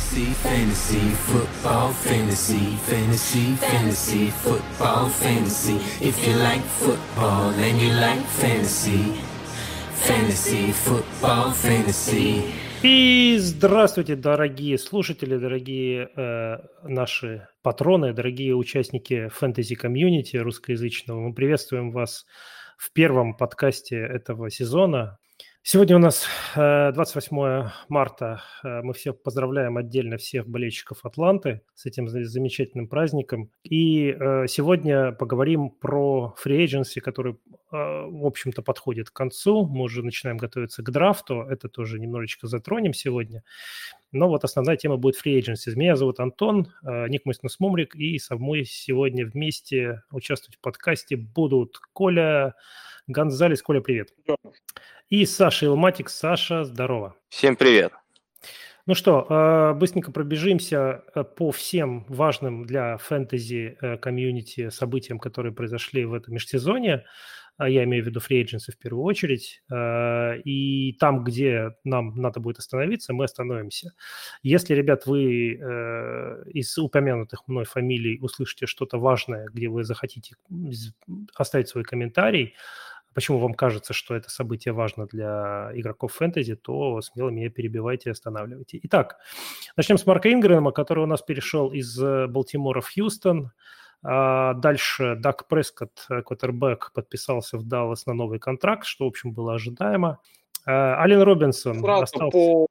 Fantasy, fantasy, football, fantasy, fantasy, fantasy, football, fantasy. If you like football and you like fantasy, fantasy, football, fantasy. И здравствуйте, дорогие слушатели, дорогие э, наши патроны, дорогие участники фэнтези-комьюнити русскоязычного. Мы приветствуем вас в первом подкасте этого сезона. Сегодня у нас 28 э, марта. Э, мы всех поздравляем отдельно всех болельщиков Атланты с этим замечательным праздником. И э, сегодня поговорим про free agency, который, в общем-то, подходит к концу. Мы уже начинаем готовиться к драфту. Это тоже немножечко затронем сегодня. Но вот основная тема будет free agency. Меня зовут Антон, ник мой Мумрик, и со мной сегодня вместе участвовать в подкасте будут Коля Гонзалес. Коля, привет. И Саша Илматик. Саша, здорово. Всем привет. Ну что, э, быстренько пробежимся э, по всем важным для фэнтези э, комьюнити событиям, которые произошли в этом межсезонье. А я имею в виду free в первую очередь. И там, где нам надо будет остановиться, мы остановимся. Если, ребят, вы из упомянутых мной фамилий услышите что-то важное, где вы захотите оставить свой комментарий, почему вам кажется, что это событие важно для игроков фэнтези, то смело меня перебивайте и останавливайте. Итак, начнем с Марка Ингрэма, который у нас перешел из э, Балтимора в Хьюстон. А дальше Дак Прескотт, э, quarterback, подписался в Даллас на новый контракт, что, в общем, было ожидаемо. А, Ален Робинсон Сразу остался... по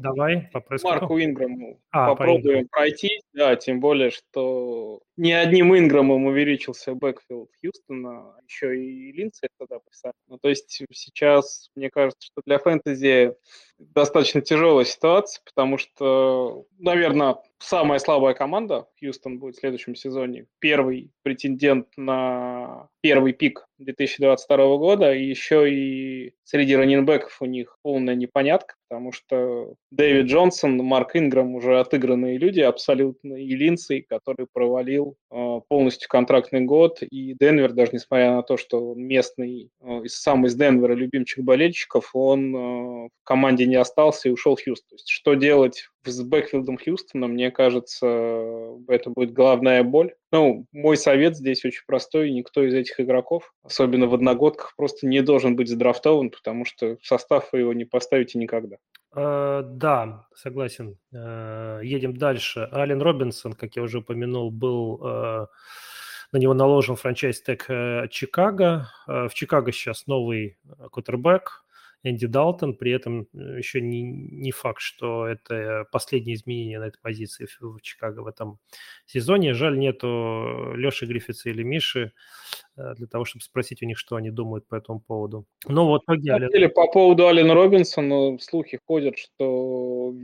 Давай, по Марку Инграму а, попробуем по пройти. Да, тем более, что не одним Инграмом увеличился backfield Хьюстона, а еще и Линдси тогда писали. Ну, то есть сейчас, мне кажется, что для фэнтези достаточно тяжелая ситуация, потому что, наверное, самая слабая команда Хьюстон будет в следующем сезоне. Первый претендент на первый пик 2022 года, и еще и среди раненбеков у них полная непонятка, потому что Дэвид Джонсон, Марк Инграм уже отыгранные люди абсолютно, и Линдсей, который провалил э, полностью контрактный год, и Денвер, даже несмотря на то, что он местный, э, сам из Денвера любимчик болельщиков, он э, в команде не остался и ушел в Хьюстон. То есть что делать с бэкфилдом Хьюстона, мне кажется, это будет головная боль. Ну, мой совет здесь очень простой. Никто из этих игроков, особенно в одногодках, просто не должен быть задрафтован, потому что в состав вы его не поставите никогда. Uh, да, согласен. Uh, едем дальше. Ален Робинсон, как я уже упомянул, был uh, на него наложен франчайз-тег Чикаго. В Чикаго сейчас новый кутербэк. Энди Далтон. При этом э, еще не, не факт, что это последнее изменение на этой позиции в, в Чикаго в этом сезоне. Жаль, нету Леши Гриффица или Миши э, для того, чтобы спросить у них, что они думают по этому поводу. Ну вот, погнали. Ален... По поводу Алина Робинсона слухи ходят, что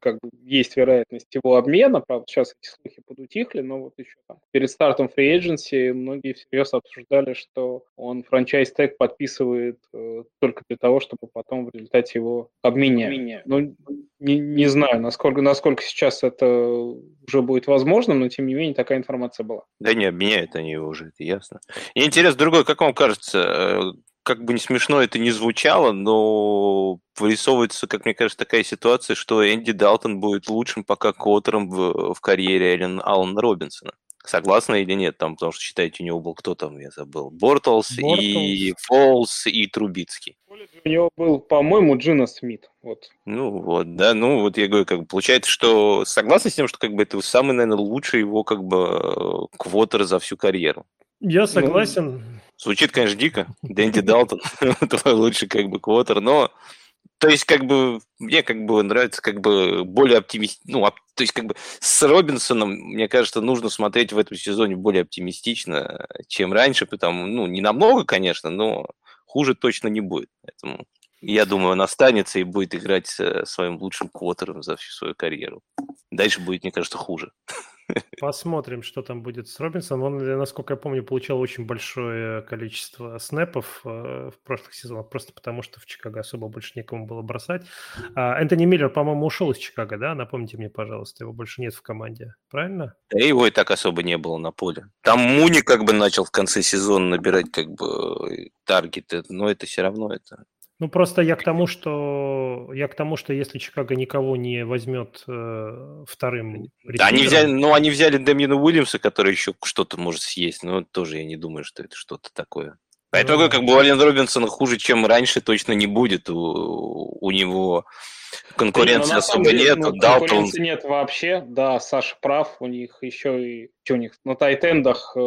как бы есть вероятность его обмена. Правда, сейчас эти слухи подутихли, но вот еще там, перед стартом free agency многие всерьез обсуждали, что он франчайз-тег подписывает э, только для того, чтобы чтобы потом в результате его обменять. Ну, не, не знаю, насколько, насколько сейчас это уже будет возможно, но тем не менее такая информация была. Да не, обменяют они его уже, это ясно. И интересно другой, как вам кажется, э, как бы не смешно это не звучало, но вырисовывается, как мне кажется, такая ситуация, что Энди Далтон будет лучшим пока квотером в, в карьере Эллен Аллана Робинсона. Согласны или нет? Там, потому что, считайте, у него был кто там, я забыл, Бортлс, и Фолс, и Трубицкий. У него был, по-моему, Джина Смит. Вот. Ну вот, да, ну вот я говорю, как бы получается, что согласны с тем, что как бы это самый, наверное, лучший его как бы квотер за всю карьеру. Я согласен. Ну, звучит, конечно, дико. Дэнди Далтон, твой лучший как бы квотер, но то есть, как бы, мне как бы нравится как бы более оптимистично, ну, оп... то есть, как бы с Робинсоном, мне кажется, нужно смотреть в этом сезоне более оптимистично, чем раньше, потому, ну, не намного, конечно, но хуже точно не будет. Поэтому я думаю, он останется и будет играть своим лучшим квотером за всю свою карьеру. Дальше будет, мне кажется, хуже. Посмотрим, что там будет с Робинсоном. Он, э, насколько я помню, получал очень большое количество снэпов э, в прошлых сезонах, просто потому что в Чикаго особо больше некому было бросать. А Энтони Миллер, по-моему, ушел из Чикаго, да? Напомните мне, пожалуйста, его больше нет в команде, правильно? Да его и так особо не было на поле. Там Муни как бы начал в конце сезона набирать как бы таргеты, но это все равно это Ну, просто я к тому, что я к тому, что если Чикаго никого не возьмет э, вторым Да, они взяли, ну, они взяли Дэмина Уильямса, который еще что-то может съесть, но тоже я не думаю, что это что-то такое. Поэтому, ну, как бы, Ален Робинсон хуже, чем раньше, точно не будет. У, у него конкуренции ну, особо деле, нет. Ну, конкуренции нет вообще. Да, Саша прав. У них еще и... Что у них? На тайтендах... Э...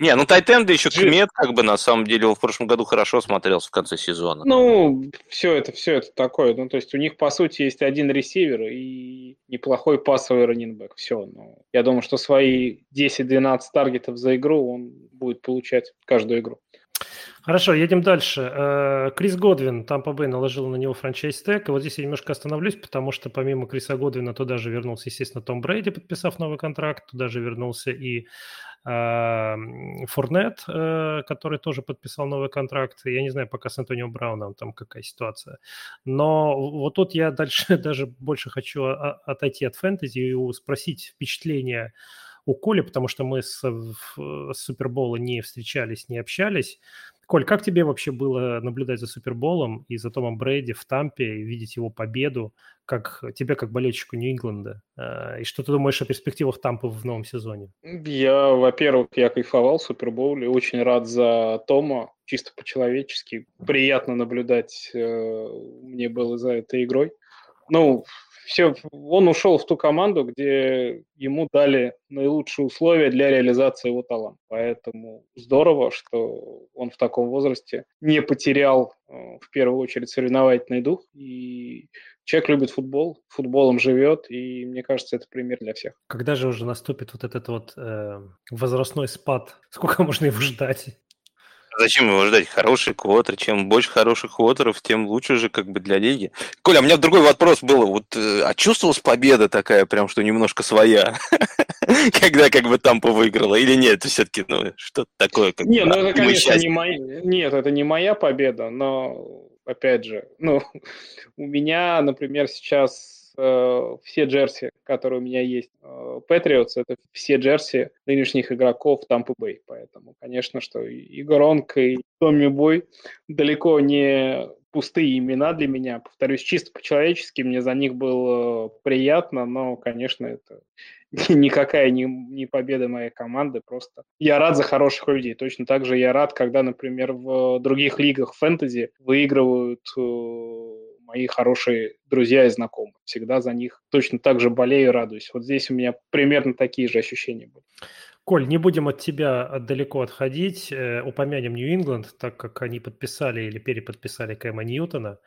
Не, ну тайтенды еще Джи... Кмет, как бы, на самом деле, он в прошлом году хорошо смотрелся в конце сезона. Ну, все это, все это такое. Ну, то есть у них, по сути, есть один ресивер и неплохой пасовый раненбэк. Все. Ну, я думаю, что свои 10-12 таргетов за игру он будет получать каждую игру. Хорошо, едем дальше. Э, Крис Годвин, Тампа Бэй наложил на него франчайз тег. И вот здесь я немножко остановлюсь, потому что помимо Криса Годвина туда же вернулся, естественно, Том Брейди, подписав новый контракт. Туда же вернулся и э, Фурнет, э, который тоже подписал новый контракт. Я не знаю, пока с Антонио Брауном там какая ситуация. Но вот тут я дальше даже больше хочу отойти от фэнтези и спросить впечатление у Коли, потому что мы с, с Супербола не встречались, не общались. Коль, как тебе вообще было наблюдать за Суперболом и за Томом Брейди в Тампе и видеть его победу, как тебе, как болельщику Нью-Ингланда? И что ты думаешь о перспективах Тампы в новом сезоне? Я, во-первых, я кайфовал в Супербоуле, очень рад за Тома, чисто по-человечески. Приятно наблюдать э, мне было за этой игрой. Ну, все, он ушел в ту команду, где ему дали наилучшие условия для реализации его таланта. Поэтому здорово, что он в таком возрасте не потерял э, в первую очередь соревновательный дух. И человек любит футбол, футболом живет, и мне кажется, это пример для всех. Когда же уже наступит вот этот вот э, возрастной спад? Сколько можно его ждать? Зачем его ждать? Хороший квотер. Чем больше хороших квотеров, тем лучше же как бы для лиги. Коля, у меня другой вопрос был. Вот, э, а чувствовалась победа такая, прям, что немножко своя? Когда как бы Тампа выиграла? Или нет? Все-таки, ну, что-то такое. Как не, ну это, конечно, не моя... Нет, это не моя победа, но, опять же, ну, у меня, например, сейчас Э, все джерси, которые у меня есть. Э, — это все джерси нынешних игроков Tampa Bay. Поэтому, конечно, что и Гронк, и Томми Бой далеко не пустые имена для меня. Повторюсь, чисто по-человечески мне за них было приятно, но, конечно, это никакая не, не победа моей команды, просто я рад за хороших людей. Точно так же я рад, когда, например, в других лигах фэнтези выигрывают э, мои хорошие друзья и знакомые. Всегда за них точно так же болею и радуюсь. Вот здесь у меня примерно такие же ощущения были. Коль, не будем от тебя далеко отходить. Э, упомянем Нью-Ингланд, так как они подписали или переподписали Кэма Ньютона.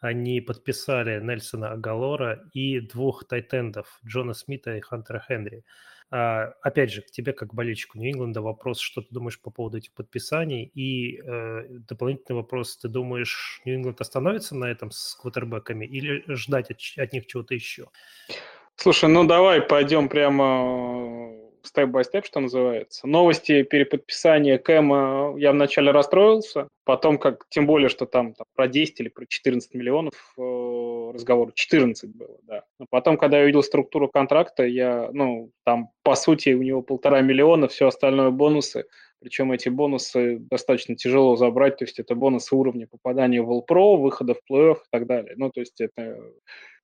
Они подписали Нельсона Агалора и двух тайтендов Джона Смита и Хантера Хенри. А, опять же, к тебе, как болельщику Нью-Ингланда, вопрос, что ты думаешь по поводу этих подписаний? И э, дополнительный вопрос, ты думаешь, Нью-Ингланд остановится на этом с квотербеками или ждать от, от них чего-то еще? Слушай, ну давай пойдем прямо степ-бай-степ, что называется. Новости переподписания Кэма я вначале расстроился, потом как, тем более, что там, там про 10 или про 14 миллионов э, разговор, 14 было, да. Но потом, когда я увидел структуру контракта, я, ну, там, по сути, у него полтора миллиона, все остальное бонусы, причем эти бонусы достаточно тяжело забрать, то есть это бонусы уровня попадания в All-Pro, выхода в плей-офф и так далее. Ну, то есть это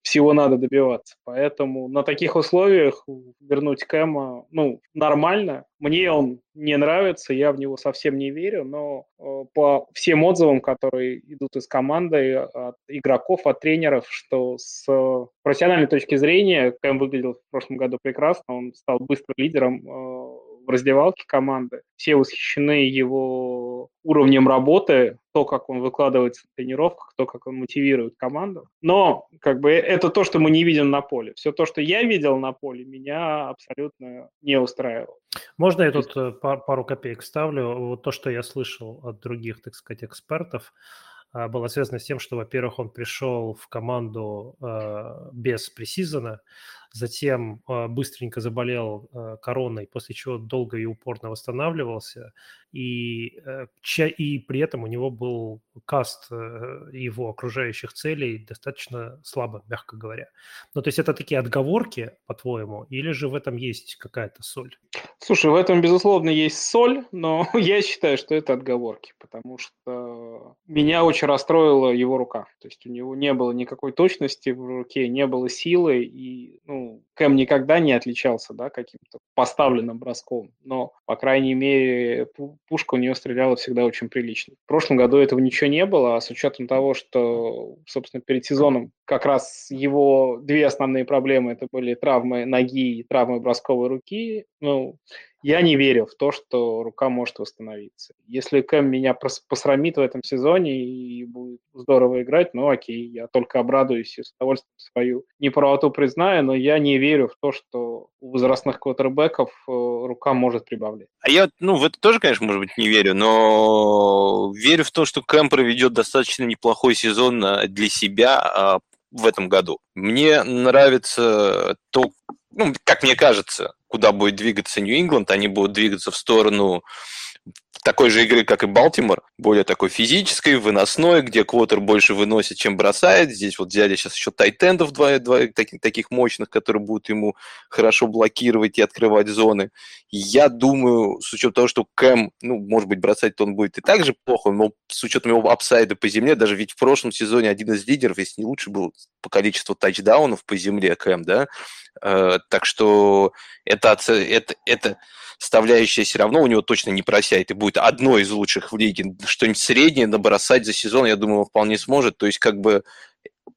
всего надо добиваться. Поэтому на таких условиях вернуть Кэма, ну, нормально. Мне он не нравится, я в него совсем не верю, но э, по всем отзывам, которые идут из команды, от игроков, от тренеров, что с профессиональной точки зрения Кэм выглядел в прошлом году прекрасно, он стал быстро лидером э, в раздевалке команды. Все восхищены его уровнем работы, то, как он выкладывается в тренировках, то, как он мотивирует команду. Но как бы это то, что мы не видим на поле. Все то, что я видел на поле, меня абсолютно не устраивало. Можно я тут э, пару копеек ставлю? Вот то, что я слышал от других, так сказать, экспертов, а, было связано с тем, что, во-первых, он пришел в команду э, без пресизона, затем э, быстренько заболел короной, после чего долго и упорно восстанавливался, и, э, и при этом у него был каст его окружающих целей достаточно слабо, мягко говоря. Ну, то есть это такие отговорки, по-твоему, или же в этом есть какая-то соль? Слушай, в этом, безусловно, есть соль, но я считаю, что это отговорки, потому что меня очень расстроила его рука. То есть у него не было никакой точности в руке, не было силы, и ну, Кэм никогда не отличался да, каким-то поставленным броском, но, по крайней мере, пушка у него стреляла всегда очень прилично. В прошлом году этого ничего не было, а с учетом того, что, собственно, перед сезоном как раз его две основные проблемы это были травмы ноги и травмы бросковой руки. Ну, я не верю в то, что рука может восстановиться. Если Кэм меня посрамит в этом сезоне и будет здорово играть, ну окей, я только обрадуюсь и с удовольствием свою неправоту признаю, но я не верю в то, что у возрастных квотербеков э, рука может прибавлять. А я, ну, в это тоже, конечно, может быть, не верю, но верю в то, что Кэм проведет достаточно неплохой сезон э, для себя а, в этом году. Мне нравится то, ну, как мне кажется, куда будет двигаться Нью-Ингланд, они будут двигаться в сторону такой же игры, как и Балтимор, более такой физической, выносной, где Квотер больше выносит, чем бросает. Здесь вот взяли сейчас еще тайтендов два, два таких, таких мощных, которые будут ему хорошо блокировать и открывать зоны. Я думаю, с учетом того, что Кэм, ну, может быть, бросать-то он будет и так же плохо, но с учетом его апсайда по земле, даже ведь в прошлом сезоне один из лидеров, если не лучше, был по количеству тачдаунов по земле Кэм, да, э, так что это, это, это составляющая все равно у него точно не просяет и будет одной из лучших в лиге. Что-нибудь среднее набросать за сезон, я думаю, он вполне сможет. То есть, как бы,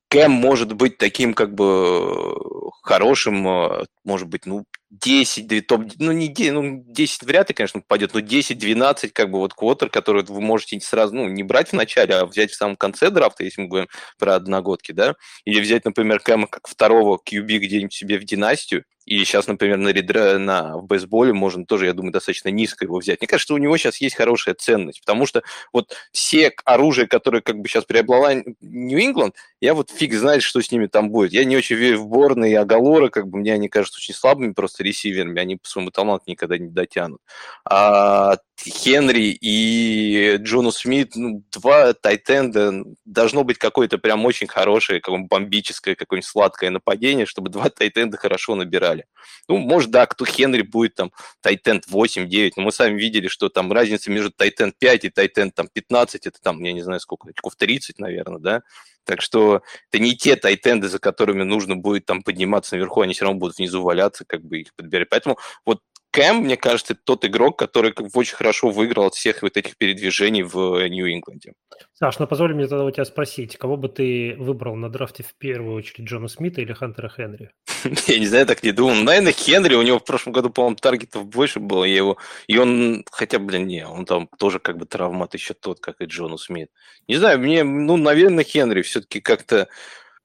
Кэм может быть таким, как бы, хорошим, э, может быть, ну, 10, топ, ну, не 10, ну, 10 вряд ли, конечно, попадет, но 10-12, как бы, вот квотер, который вы можете сразу, ну, не брать в начале, а взять в самом конце драфта, если мы говорим про одногодки, да, или взять, например, Кэма как второго QB где-нибудь себе в династию, и сейчас, например, на, редре, на в бейсболе можно тоже, я думаю, достаточно низко его взять. Мне кажется, у него сейчас есть хорошая ценность, потому что вот все оружие, которое как бы сейчас приобрела Нью-Ингланд, я вот фиг знает, что с ними там будет. Я не очень верю в Борна и Агалора, как бы мне они кажутся очень слабыми просто ресиверами, они по своему таланту никогда не дотянут. А Хенри и Джону Смит, ну, два тайтенда, должно быть какое-то прям очень хорошее, как бомбическое, какое-нибудь сладкое нападение, чтобы два тайтенда хорошо набирали. Ну, может, да, кто Хенри будет там тайтенд 8-9, но мы сами видели, что там разница между тайтенд 5 и тайтенд там 15, это там, я не знаю сколько, очков 30, наверное, да, так что это не те тайтенды, за которыми нужно будет там подниматься наверху, они все равно будут внизу валяться, как бы их подбирать. Поэтому вот Кэм, мне кажется, тот игрок, который очень хорошо выиграл от всех вот этих передвижений в Нью-Ингланде. Саш, ну позволь мне тогда у тебя спросить, кого бы ты выбрал на драфте в первую очередь, Джона Смита или Хантера Хенри? Я не знаю, так не думал. Наверное, Хенри, у него в прошлом году, по-моему, таргетов больше было, и его, и он, хотя, блин, не, он там тоже как бы травмат еще тот, как и Джону Смит. Не знаю, мне, ну, наверное, Хенри все-таки как-то Э,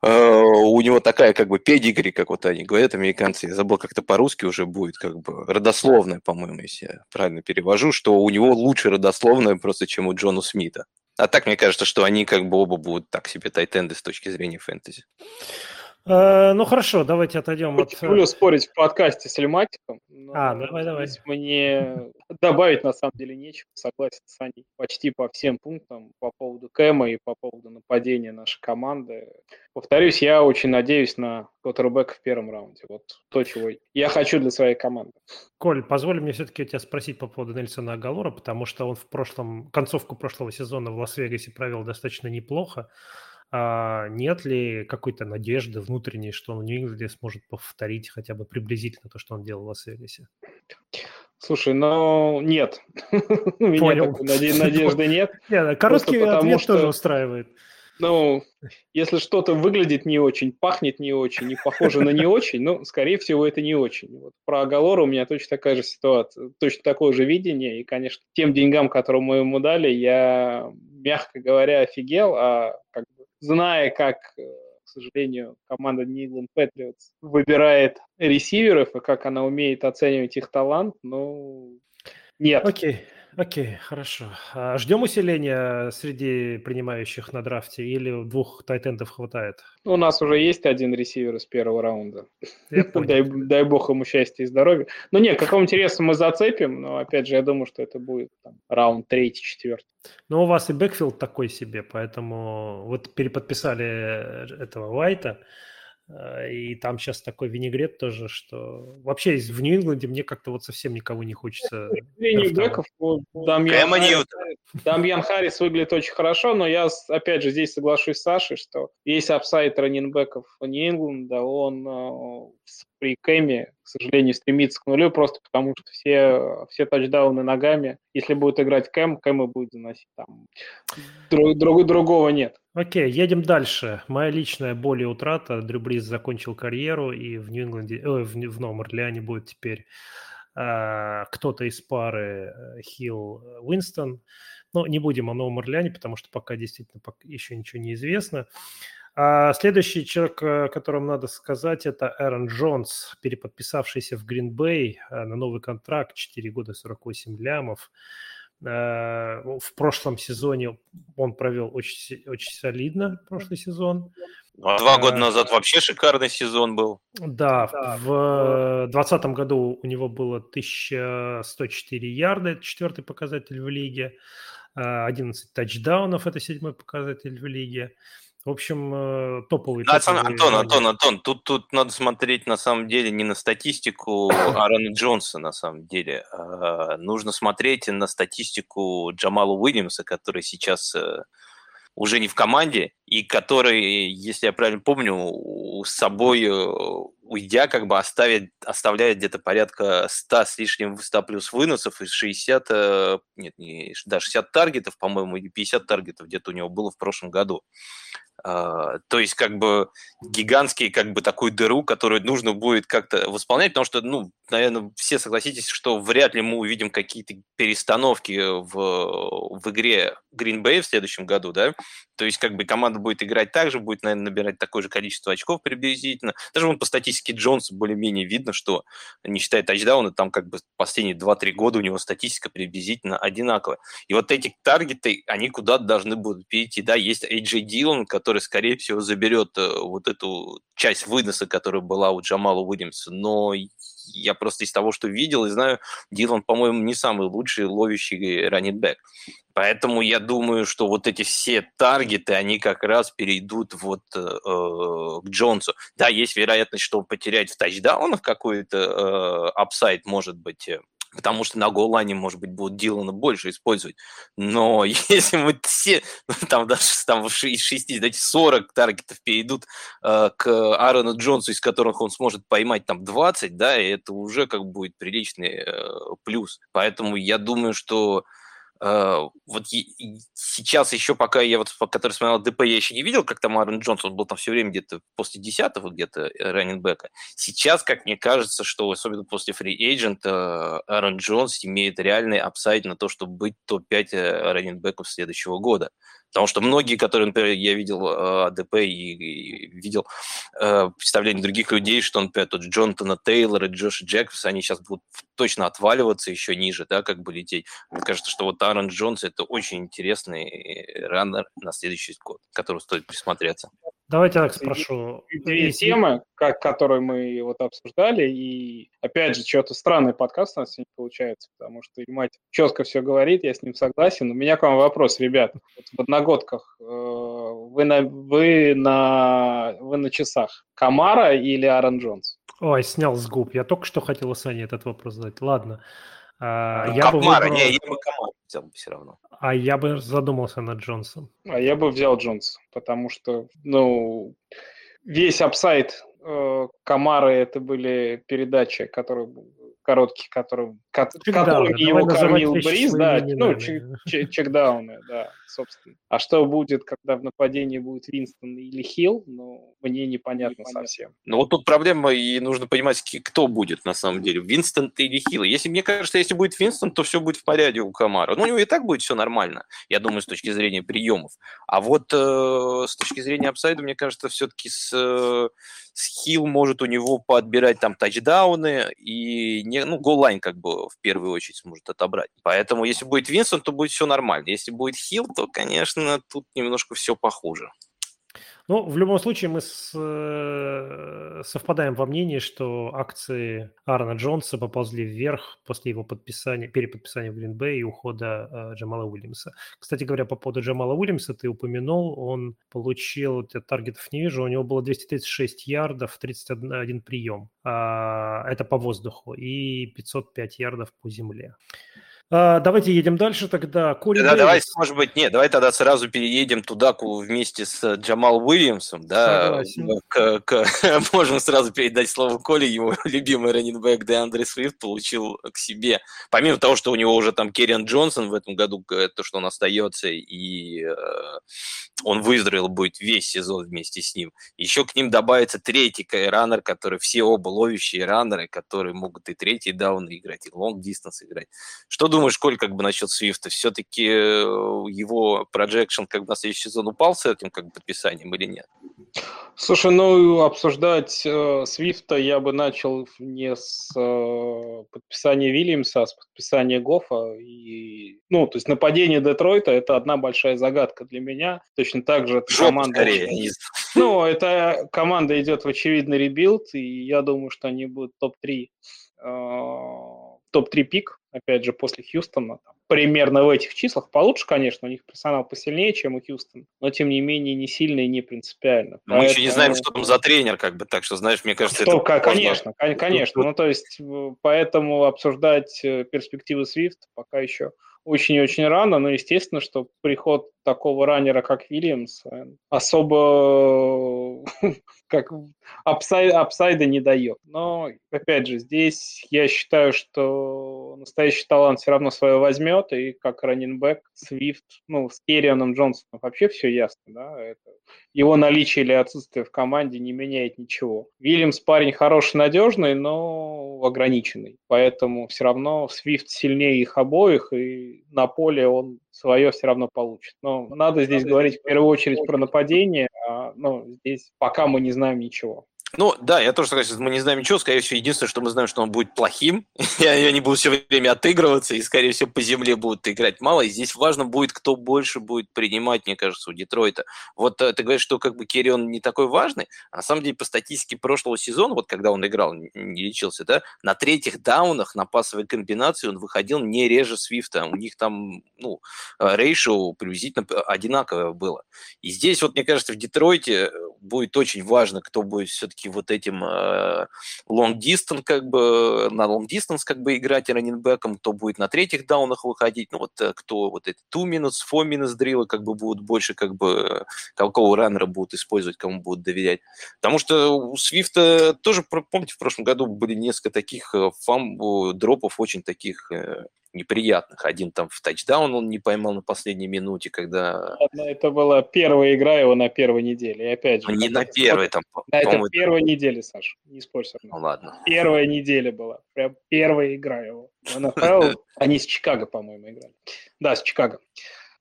у него такая как бы педигри, как вот они говорят, американцы, я забыл, как-то по-русски уже будет, как бы родословная, по-моему, если я правильно перевожу, что у него лучше родословная просто, чем у Джона Смита. А так мне кажется, что они как бы оба будут так себе тайтенды с точки зрения фэнтези. Э, ну хорошо, давайте отойдем от... Люблю э, спорить в подкасте с Лематиком. А, давай, давай. Мне добавить на самом деле нечего, согласен с Аней почти по всем пунктам по поводу Кэма и по поводу нападения нашей команды. Повторюсь, я очень надеюсь на квотербека в первом раунде. Вот то, чего я хочу для своей команды. Коль, позволь мне все-таки тебя спросить по поводу Нельсона Агалора, потому что он в прошлом, концовку прошлого сезона в Лас-Вегасе провел достаточно неплохо. А нет ли какой-то надежды внутренней, что он в Нью-Ингланде сможет повторить хотя бы приблизительно то, что он делал в Лас-Вегасе? Слушай, ну нет. У меня такой надежды нет. нет короткий ответ тоже устраивает. Ну, если что-то выглядит не очень, пахнет не очень, не похоже на не очень, ну, скорее всего, это не очень. Вот про Агалора у меня точно такая же ситуация, точно такое же видение. И, конечно, тем деньгам, которые мы ему дали, я, мягко говоря, офигел, а как зная, как, э, к сожалению, команда New England Patriots выбирает ресиверов и как она умеет оценивать их талант, ну, Нет. Окей. Окей, хорошо. А ждем усиления среди принимающих на драфте или двух тайтендов хватает? У нас уже есть один ресивер из первого раунда. дай, дай бог ему счастья и здоровья. Ну нет, какого интереса мы зацепим, но опять же, я думаю, что это будет там, раунд третий, четвертый. Ну, у вас и backfield такой себе, поэтому вот переподписали этого Уайта, Э, и там сейчас такой винегрет тоже, что вообще в Нью-Ингланде мне как-то вот совсем никого не хочется. Беков, Дамьян Харрис, Дамьян Харрис выглядит очень хорошо, но я опять же здесь соглашусь с Сашей, что есть upside running back ов Нью-Ингланда, он э, при Кэме, к сожалению, стремится к нулю, просто потому что все, все тачдауны ногами. Если будет играть Кэм, Кэма будет заносить там. Друг, друг, другого нет. Окей, едем дальше. Моя личная боль и утрата. Дрю Бриз закончил карьеру, и в Нью-Ингланде, э, в, в Новом Орлеане будет теперь э, кто-то из пары Хилл Уинстон. Но не будем о Новом Орлеане, потому что пока действительно пока еще ничего не известно. А следующий человек, о котором надо сказать, это Эрон Джонс, переподписавшийся в Гринбей на новый контракт, 4 года 48 лямов. Э, в прошлом сезоне он провел очень, очень солидно прошлый сезон. А два года э, назад вообще шикарный сезон был. Да, в 2020 году у него было 1104 ярда, это четвертый показатель в лиге, 11 э, тачдаунов, это седьмой показатель в лиге. В общем, э, топовый. Да, топовый Антон, Антон, Антон, тут, тут надо смотреть на самом деле не на статистику Аарона Джонса, на самом деле. А нужно смотреть на статистику Джамала Уильямса, который сейчас э, уже не в команде, и который, если я правильно помню, с собой э, уйдя, как бы оставит, оставляет где-то порядка 100 с лишним 100 плюс выносов и 60, нет, не, да, 60 таргетов, по-моему, или 50 таргетов где-то у него было в прошлом году. Uh, то есть, как бы, гигантский, как бы, такую дыру, которую нужно будет как-то восполнять, потому что, ну, наверное, все согласитесь, что вряд ли мы увидим какие-то перестановки в, в игре Green Bay в следующем году, да, то есть, как бы, команда будет играть так же, будет, наверное, набирать такое же количество очков приблизительно. Даже вон по статистике Джонса более-менее видно, что, не считая тачдауна, там, как бы, последние 2-3 года у него статистика приблизительно одинаковая. И вот эти таргеты, они куда-то должны будут перейти, да, есть AJ Дилан, который, скорее всего, заберет э, вот эту часть выноса, которая была у Джамала Уильямса, но я просто из того, что видел и знаю, Дилан, по-моему, не самый лучший ловящий раннинбэк. Поэтому я думаю, что вот эти все таргеты, они как раз перейдут вот э, э к Джонсу. Да, есть вероятность, что он потеряет в тачдаунах какой-то upside, э, может быть, э, потому что на goal line е, может быть, будут Дилана больше использовать. Но если мы все, ну, там даже там, из 6, дайте 40 таргетов перейдут э, к Аарону Джонсу, из которых он сможет поймать там 20, да, и это уже как будет приличный э, плюс. Поэтому я думаю, что вот сейчас еще пока я вот, который смотрел ADP, я еще не видел, как там Аарон Джонс, он был там все время где-то после десятого где-то running back а. Сейчас, как мне кажется, что особенно после free agent Аарон Джонс имеет реальный upside на то, чтобы быть топ-5 э, running back ов следующего года. Потому что многие, которые, например, я видел э, ADP и, и видел э, представление других людей, что, например, тот Джонатана Тейлора, Джоша Джейкобс, они сейчас будут точно отваливаться еще ниже, да, как бы лететь. Мне кажется, что вот Аарон Джонс – это очень интересный раннер на следующий год, который стоит присмотреться. Давайте так спрошу. Две темы, как, которые мы вот обсуждали, и опять же, что-то странный подкаст у нас сегодня получается, потому что мать четко все говорит, я с ним согласен. У меня к вам вопрос, ребят. Вот в одногодках э, вы на, вы, на, вы на часах Камара или Аарон Джонс? Ой, снял с губ. Я только что хотел Сане этот вопрос задать. Ладно. А, я Камара, бы выбрал... не, я бы Камара взял бы все равно. А я бы задумался над Джонсом. А я бы взял Джонса, потому что, ну, весь upside э, Камары это были передачи, которые короткий, который, которыми его кормил Бриз, да, ну, checkdown ы, да, собственно. А что будет, когда в нападении будет Винстон или Хилл, ну, мне непонятно, непонятно. совсем. Ну, вот тут проблема, и нужно понимать, кто будет на самом деле, Винстон или Хилл. Если, мне кажется, если будет Винстон, то все будет в порядке у Камара. Ну, у него и так будет все нормально, я думаю, с точки зрения приемов. А вот э, с точки зрения апсайда, мне кажется, все-таки с, э, с Хилл может у него подбирать там тачдауны, и не, ну, голлайн как бы в первую очередь сможет отобрать. Поэтому если будет Винсон, то будет все нормально. Если будет Хилл, то, конечно, тут немножко все похуже. Ну, в любом случае мы с, э, совпадаем во мнении, что акции Аарона Джонса поползли вверх после его подписания, переподписания в Гринбей и ухода э, Джамала Уильямса. Кстати говоря, по поводу Джамала Уильямса ты упомянул, он получил, я таргетов не вижу, у него было 236 ярдов, 31 прием. А, это по воздуху и 505 ярдов по земле. А, давайте едем дальше тогда. Кори да, давай, может быть, нет, давай тогда сразу переедем туда вместе с э, Джамал Уильямсом, да, к, к, можем сразу передать слово Коле, его любимый раненбэк Деандре Свифт получил к себе, помимо того, что у него уже там Керриан Джонсон в этом году, то, что он остается, и э, он выздоровел будет весь сезон вместе с ним, еще к ним добавится третий раннер, который все оба ловящие раннеры, которые могут и третий даун играть, и лонг дистанс играть. Что думаешь, Коль, как бы насчет Свифта? Все-таки э, его projection как бы на следующий сезон упал с этим как бы подписанием или нет? Слушай, ну обсуждать э, Свифта я бы начал не с э, подписания Вильямса, а с подписания Гофа. И, ну, то есть нападение Детройта – это одна большая загадка для меня. Точно так же эта команда... Скорее. Ну, эта команда идет в очевидный rebuild, и я думаю, что они будут топ-3 топ-3 пик, опять же, после Хьюстона, примерно в этих числах. Получше, конечно, у них персонал посильнее, чем у Хьюстона, но, тем не менее, не сильно и не принципиально. Мы Поэтому... еще не знаем, что там за тренер, как бы, так что, знаешь, мне кажется, что, это... Конечно, можно... конечно. Ну, то есть, поэтому обсуждать э, перспективы Swift пока еще очень и очень рано, но естественно, что приход такого раннера, как Вильямс, особо как апсай, апсайда не дает. Но, опять же, здесь я считаю, что настоящий талант все равно свое возьмет, и как раннинбэк Свифт, ну, с Керрианом Джонсоном вообще все ясно, да, это, его наличие или отсутствие в команде не меняет ничего. Вильямс парень хороший, надежный, но ограниченный, поэтому все равно Свифт сильнее их обоих, и на поле он свое все равно получит. Но надо здесь надо говорить в первую очередь про нападение, а ну, здесь пока мы не знаем ничего. Ну, да, я тоже согласен, мы не знаем ничего. Скорее всего, единственное, что мы знаем, что он будет плохим, и они будут все время отыгрываться, и, скорее всего, по земле будут играть мало. И здесь важно будет, кто больше будет принимать, мне кажется, у Детройта. Вот э, ты говоришь, что как бы Керри он не такой важный, а на самом деле по статистике прошлого сезона, вот когда он играл, не лечился, да, на третьих даунах, на пасовой комбинации он выходил не реже Свифта. У них там, ну, рейшо приблизительно одинаковое было. И здесь вот, мне кажется, в Детройте будет очень важно, кто будет все-таки все-таки вот этим э, long distance, как бы, на long distance как бы играть раненбеком, кто будет на третьих даунах выходить, ну вот э, кто вот эти two minutes, four minutes дрилы как бы будут больше как бы какого раннера будут использовать, кому будут доверять. Потому что у Свифта тоже, помните, в прошлом году были несколько таких э, фам дропов очень таких неприятных. Один там в тачдаун он не поймал на последней минуте, когда... Это была первая игра его на первой неделе. И опять же... Ну, не на первой, там, Да, это в первой неделе, Саш, не спорь со мной. Ну, ладно. Первая неделя была, прям первая игра его. В НФЛ, они с Чикаго, по-моему, играли. Да, с Чикаго.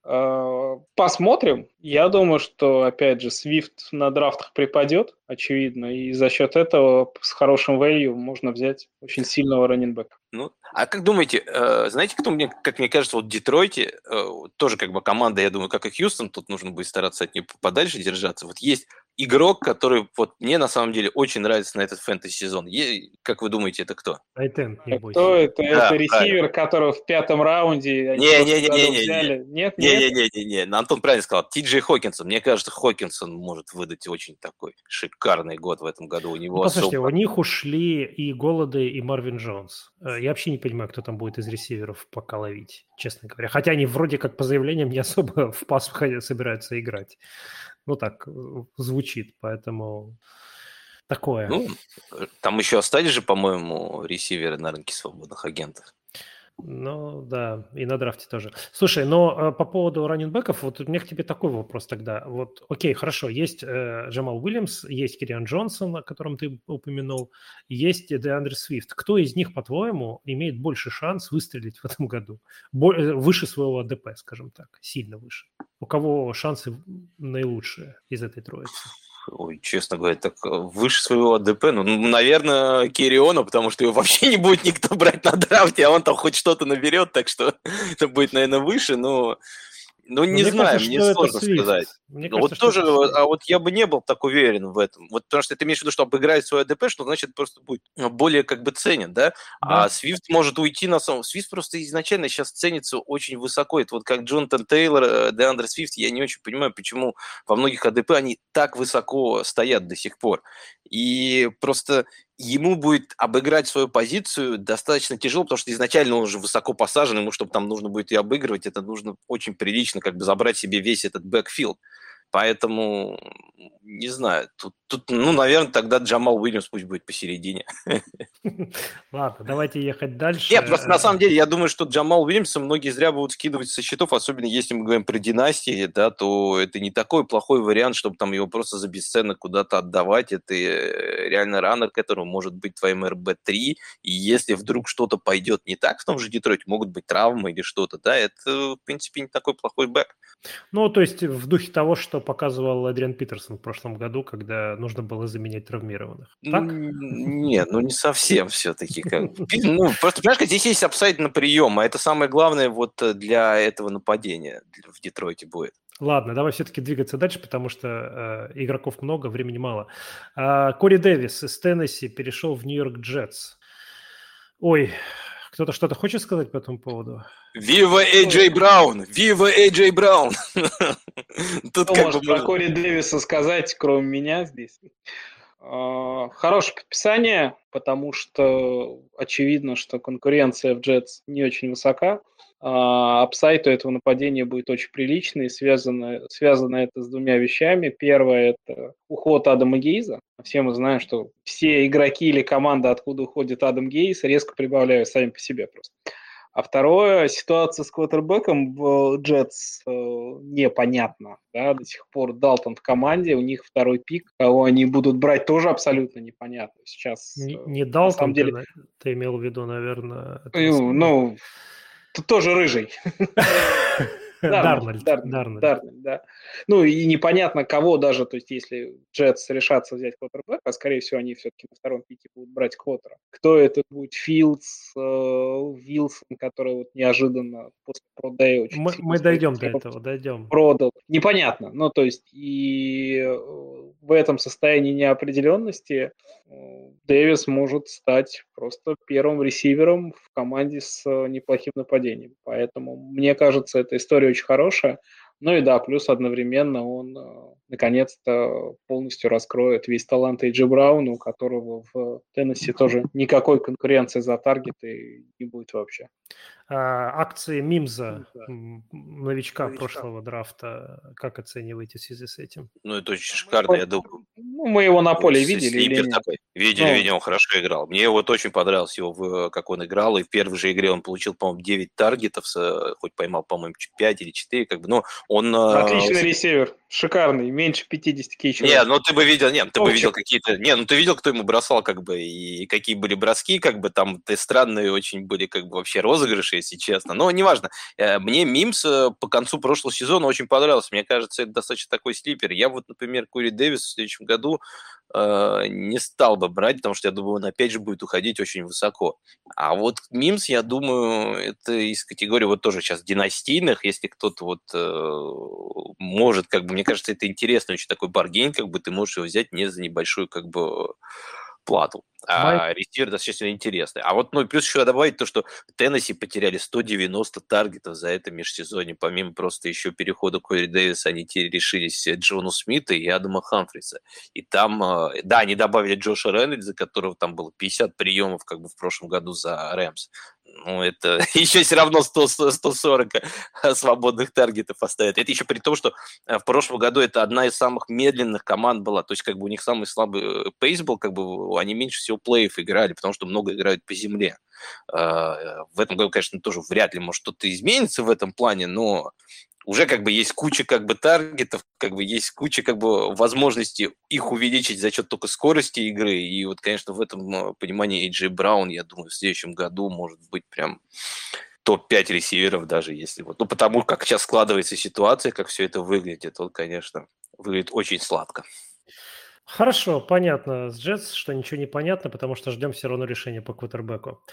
Э, посмотрим. Я думаю, что, опять же, Swift на драфтах припадет, очевидно, и за счет этого с хорошим value можно взять очень сильного раненбека. Ну, а как думаете, э, знаете, кто мне, как мне кажется, вот в Детройте, э, тоже как бы команда, я думаю, как и Хьюстон, тут нужно будет стараться от нее подальше держаться. Вот есть игрок, который вот мне на самом деле очень нравится на этот фэнтези-сезон. Как вы думаете, это кто? Айтен. Кто это? Да, это ресивер, которого в пятом раунде Не-не-не-не-не. Нет, Не-не-не-не. Антон правильно сказал. Ти Джей Хокинсон. Мне кажется, Хокинсон может выдать очень такой шикарный год в этом году. У него ну, послушайте, особо... у них ушли и Голоды, и Марвин Джонс. Э, я вообще не понимаю, кто там будет из ресиверов пока ловить, честно говоря. Хотя они вроде как по заявлениям не особо в пас собираются играть. Ну так, звучит, поэтому такое. Ну, там еще остались же, по-моему, ресиверы на рынке свободных агентов. Ну, да, и на драфте тоже. Слушай, но э, по поводу раненбеков, вот у меня к тебе такой вопрос тогда. Вот, окей, хорошо, есть э, Джамал Уильямс, есть Кириан Джонсон, о котором ты упомянул, есть Деандре Свифт. Кто из них, по-твоему, имеет больше шанс выстрелить в этом году? Бо- э, выше своего АДП, скажем так, сильно выше? У кого шансы наилучшие из этой троицы? Ой, честно говоря, так э, выше своего АДП, ну, наверное, Кириона, потому что его вообще не будет никто брать на драфте, а он там хоть что-то наберет, так что это будет, наверное, выше, но ну, не мне знаю, кажется, мне сложно сказать. Мне ну, кажется, вот тоже, а вот я бы не был так уверен в этом. Вот потому что ты имеешь в виду, что обыграть свой АДП, что значит просто будет более как бы ценен, да? да. А Свифт может уйти на самом... Свифт просто изначально сейчас ценится очень высоко. Это вот как Джонатан Тейлор, э, Деандре Свифт, я не очень понимаю, почему во многих ADP они так высоко стоят до сих пор. И просто ему будет обыграть свою позицию достаточно тяжело, потому что изначально он уже высоко посажен, ему, чтобы там нужно будет ее обыгрывать, это нужно очень прилично как бы забрать себе весь этот backfield. Поэтому, не знаю, тут, тут, ну, наверное, тогда Джамал Уильямс пусть будет посередине. Ладно, давайте ехать дальше. Нет, просто на самом деле я думаю, что Джамал Уильямса многие зря будут скидывать со счетов, особенно если мы говорим про династии, да, то это не такой плохой вариант, чтобы там его просто за бесценок куда-то отдавать. Это э, реально раннер, которому может быть твоим РБ-3, и если вдруг что-то пойдет не так в том же Детройте, могут быть травмы или что-то, да, это, в принципе, не такой плохой бэк. Ну, то есть в духе того, что показывал Адриан Питерсон в прошлом году, когда нужно было заменять травмированных. Так? Нет, ну не совсем все-таки. Ну, просто, понимаешь, здесь есть upside на прием, а это самое главное вот э, для этого нападения в Детройте будет. Ладно, давай все-таки двигаться дальше, потому что э, игроков много, времени мало. Э, Кори Дэвис из Теннесси перешел в Нью-Йорк Джетс. Ой, кто-то что-то хочет сказать по этому поводу? Вива Эйджей Браун! Вива Эйджей Браун! Тут Что может про Кори Дэвиса сказать, кроме меня здесь? А, хорошее подписание, потому что очевидно, что конкуренция в Джетс не очень высока. А, апсайт у этого нападения будет очень приличный. Связано, связано это с двумя вещами. Первое – это уход Адама Гейза. Все мы знаем, что все игроки или команда, откуда уходит Адам Гейз, резко прибавляют сами по себе просто. А второе, ситуация с квотербеком в Джетс э, непонятна. Да? До сих пор Далтон в команде, у них второй пик. Кого они будут брать, тоже абсолютно непонятно. Сейчас, не, э, не Далтон, деле... ты, ты имел в виду, наверное... Ну, ну, тоже рыжий. Дарнольд. Дарнольд, да. Ну и непонятно кого даже, то есть если Джетс решатся взять квотербека, скорее всего они все-таки на втором пике будут брать квотера. Кто это будет? Филдс, э, Вилсон, который вот неожиданно после продая очень Мы, мы дойдем до этого, дойдем. Продал. Непонятно. Ну то есть и э, в этом состоянии неопределенности э, Дэвис может стать просто первым ресивером в команде с неплохим нападением. Поэтому мне кажется, эта история очень хорошая. Ну и да, плюс одновременно он э, наконец-то полностью раскроет весь талант Эйджи Брауна, у которого в Теннесси тоже никакой конкуренции за таргеты не будет вообще. А, акции Мимза, новичка, новичка прошлого драфта, как оцениваете в связи с этим? Ну, это очень шикарно, я думаю. Ну, мы его на поле видели. Слипер такой. Видели, ну, видели, он хорошо играл. Мне вот очень понравилось его, как он играл, и в первой же игре он получил, по-моему, 9 таргетов, хоть поймал, по-моему, 5 или 4, как бы, но он... А, Отличный э, ресивер, шикарный, меньше 50 кейчеров. Не, ну ты бы видел, нет, ты Очень. бы видел какие-то... Не, ну ты видел, кто ему бросал, как бы, и какие были броски, как бы, там, ты странные очень были, как бы, вообще розыгрыши, если честно. Но неважно. Э, мне Мимс э, по концу прошлого сезона очень понравился. Мне кажется, это достаточно такой слипер. Я вот, например, Кури Дэвис в следующем году э, не стал бы брать, потому что я думаю, он опять же будет уходить очень высоко. А вот Мимс, я думаю, это из категории вот тоже сейчас династийных, если кто-то вот э, может, как бы, мне кажется, это интересный очень такой баргейн, как бы ты можешь его взять не за небольшую, как бы, плату. А Майк... ресивер достаточно интересный. А вот, ну, плюс еще добавить то, что Теннесси потеряли 190 таргетов за это межсезонье. Помимо просто еще перехода Кори Дэвиса, они решились Джону Смита и Адама Хамфриса. И там, э, да, они добавили Джоша Рейнольдса, которого там было 50 приемов как бы в прошлом году за Рэмс ну, это еще все равно 100, 140 свободных таргетов оставит. Это еще при том, что э, в прошлом году это одна из самых медленных команд была. То есть, как бы у них самый слабый пейс был, как бы они меньше всего плеев играли, потому что много играют по земле. А, в этом году, конечно, тоже вряд ли может что-то изменится в этом плане, но уже как бы есть куча как бы таргетов, как бы есть куча как бы возможностей их увеличить за счет только скорости игры. И вот, конечно, в этом э, понимании AJ Браун, я думаю, в следующем году может быть прям топ-5 ресиверов даже если вот. Ну, потому как сейчас складывается ситуация, как все это выглядит, вот, конечно, выглядит очень сладко. Хорошо, понятно с Джетс, что ничего не понятно, потому что ждем все равно решения по квотербеку.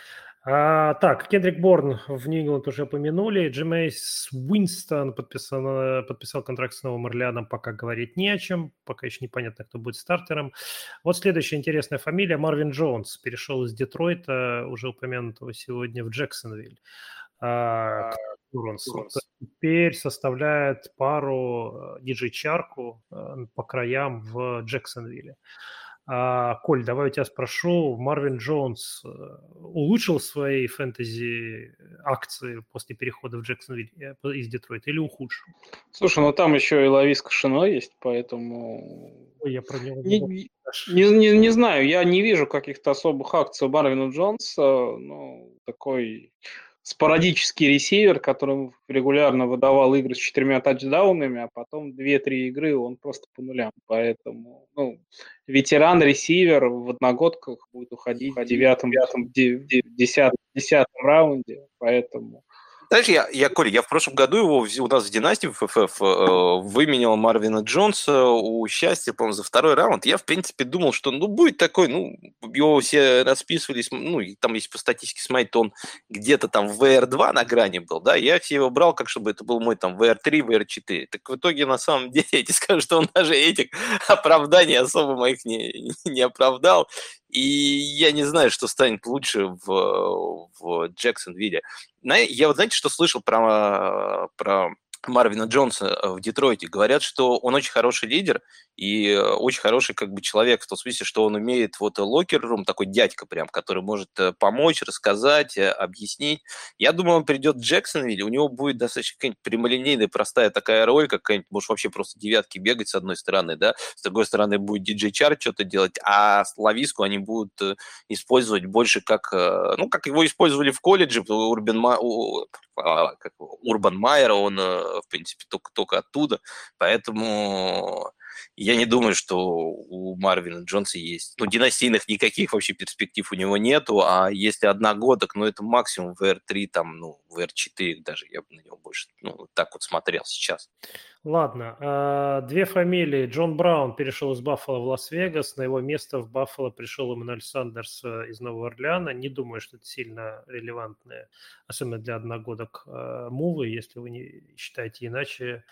А, так, Кендрик Борн в Нью-Ингланд уже упомянули. Джимейс Уинстон подписал, подписал контракт с Новым Орлеаном, пока говорить не о чем. Пока еще непонятно, кто будет стартером. Вот следующая интересная фамилия. Марвин Джонс перешел из Детройта, уже упомянутого сегодня, в Джексонвиль. А, Курунс. Теперь составляет пару диджей-чарку э, э, по краям в Джексонвилле. А, Коль, давай я тебя спрошу, Марвин Джонс э, улучшил свои фэнтези акции после перехода в Джексонвилл из Детройта или ухудшил? Слушай, ну там еще и Лавис Кашино есть, поэтому... Ой, я про него не, не, не, не, не знаю, я не вижу каких-то особых акций у Марвина Джонса, ну, такой спорадический ресивер, который регулярно выдавал игры с четырьмя тачдаунами, а потом две-три игры он просто по нулям. Поэтому ну, ветеран-ресивер в одногодках будет уходить в девятом, девятом, десятом, десятом раунде. Поэтому знаешь, я, я, Коля, я в прошлом году его у нас в династии в ФФ э, выменял Марвина Джонса у счастья, по-моему, за второй раунд. Я, в принципе, думал, что ну будет такой, ну, его все расписывались, ну, там, если по статистике смотреть, то он где-то там в VR2 на грани был, да, я все его брал, как чтобы это был мой там VR3, VR4. Так в итоге, на самом деле, я тебе скажу, что он даже этих оправданий особо моих не, не оправдал. И я не знаю, что станет лучше в, в Джексонвилле. Я вот знаете, что слышал про, про Марвина Джонса э, в Детройте. Говорят, что он очень хороший лидер и э, очень хороший как бы человек в том смысле, что он умеет вот locker room, такой дядька прям, который может э, помочь, рассказать, объяснить. Я думаю, он придет в Джексонвилл, у него будет достаточно какая-нибудь прямолинейная, простая такая роль, какая-нибудь, может, вообще просто девятки бегать с одной стороны, да, с другой стороны будет Ди Джей Чарк что-то делать, а Лависку они будут использовать больше как, ну, как его использовали в колледже, Урбан, а, как Урбан Майер, он, в принципе, только, только оттуда, поэтому я не думаю, что у Марвина Джонса есть. Ну, династийных никаких вообще перспектив у него нету, а если одногодок, ну, это максимум WR3, там, ну, WR4 даже, я бы на него больше, ну, так вот смотрел сейчас. Ладно, а, две фамилии. Джон Браун перешел из Баффала в Лас-Вегас, на его место в Баффало пришел Эммануэль Сандерс э, из Нового Орлеана. Не думаю, что это сильно релевантные, особенно для одногодок, э, мувы, если вы не считаете иначе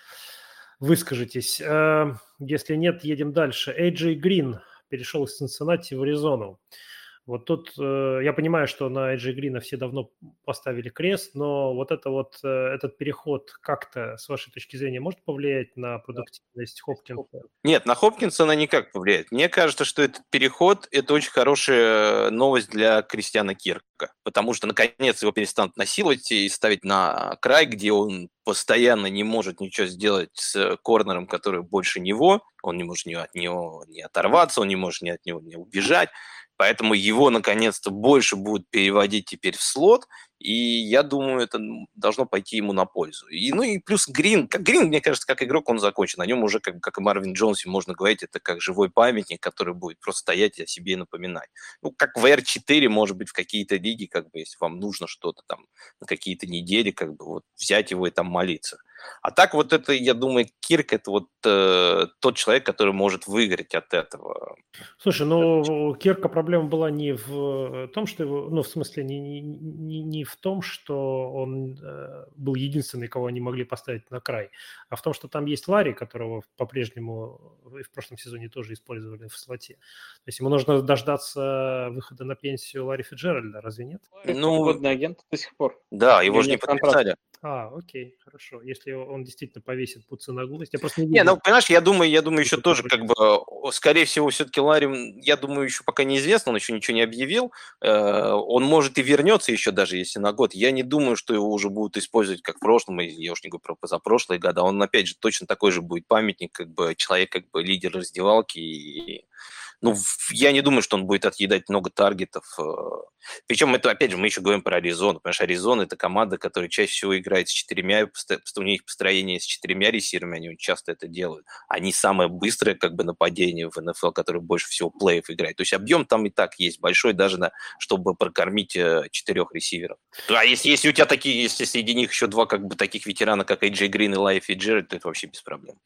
выскажитесь. Э, если нет, едем дальше. Эйджей Грин перешел из Цинциннати в Аризону. Вот тут э, я понимаю, что на Эджи Грина все давно поставили крест, но вот это вот э, этот переход как-то, с вашей точки зрения, может повлиять на продуктивность Хопкинса? Нет, на Хопкинса она никак повлияет. Мне кажется, что этот переход – это очень хорошая новость для Кристиана Кирка, потому что, наконец, его перестанут насиловать и ставить на край, где он постоянно не может ничего сделать с корнером, который больше него, он не может ни от него не оторваться, он не может ни от него не убежать. Поэтому его наконец-то больше будут переводить теперь в слот, и я думаю, это должно пойти ему на пользу. И, ну и плюс Грин, как Грин, мне кажется, как игрок он закончен. О нем уже, как, как и Марвин Джонсе, можно говорить, это как живой памятник, который будет просто стоять и о себе напоминать. Ну, как в R4, может быть, в какие-то лиги, как бы, если вам нужно что-то там на какие-то недели, как бы вот взять его и там молиться. А так вот это, я думаю, Кирк это вот э, тот человек, который может выиграть от этого. Слушай, ну Кирка проблема была не в том, что его, ну в смысле не, не, не в том, что он э, был единственный, кого они могли поставить на край, а в том, что там есть Ларри, которого по-прежнему в прошлом сезоне тоже использовали в слоте. То есть ему нужно дождаться выхода на пенсию Ларри Фиджеральда, разве нет? Ну, водный агент до сих пор. Да, его же не подписали. А, окей, хорошо. Если он действительно повесит пуцы на глупость, я просто не Не, ну, понимаешь, я думаю, я думаю, еще тоже как бы, скорее всего, все-таки Ларри, я думаю, еще пока неизвестно, он еще ничего не объявил. Э, он может и вернется еще даже, если на год. Я не думаю, что его уже будут использовать как в прошлом, я уж не говорю про позапрошлые года. Он, опять же, точно такой же будет памятник, как бы человек, как бы лидер раздевалки и ну, я не думаю, что он будет отъедать много таргетов. Э. Причем это, опять же, мы еще говорим про Аризону, потому что Аризона – это команда, которая чаще всего играет с четырьмя, у них построение с четырьмя ресиверами, они часто это делают. Они самое быстрое как бы нападение в НФЛ, которое больше всего play ев играет. То есть объем там и так есть большой, даже на, чтобы прокормить э, четырех ресиверов. А если, если у тебя такие, если среди них еще два как бы таких ветерана, как Эйджей Грин и Ларри Фицджеральд, то это вообще без проблем.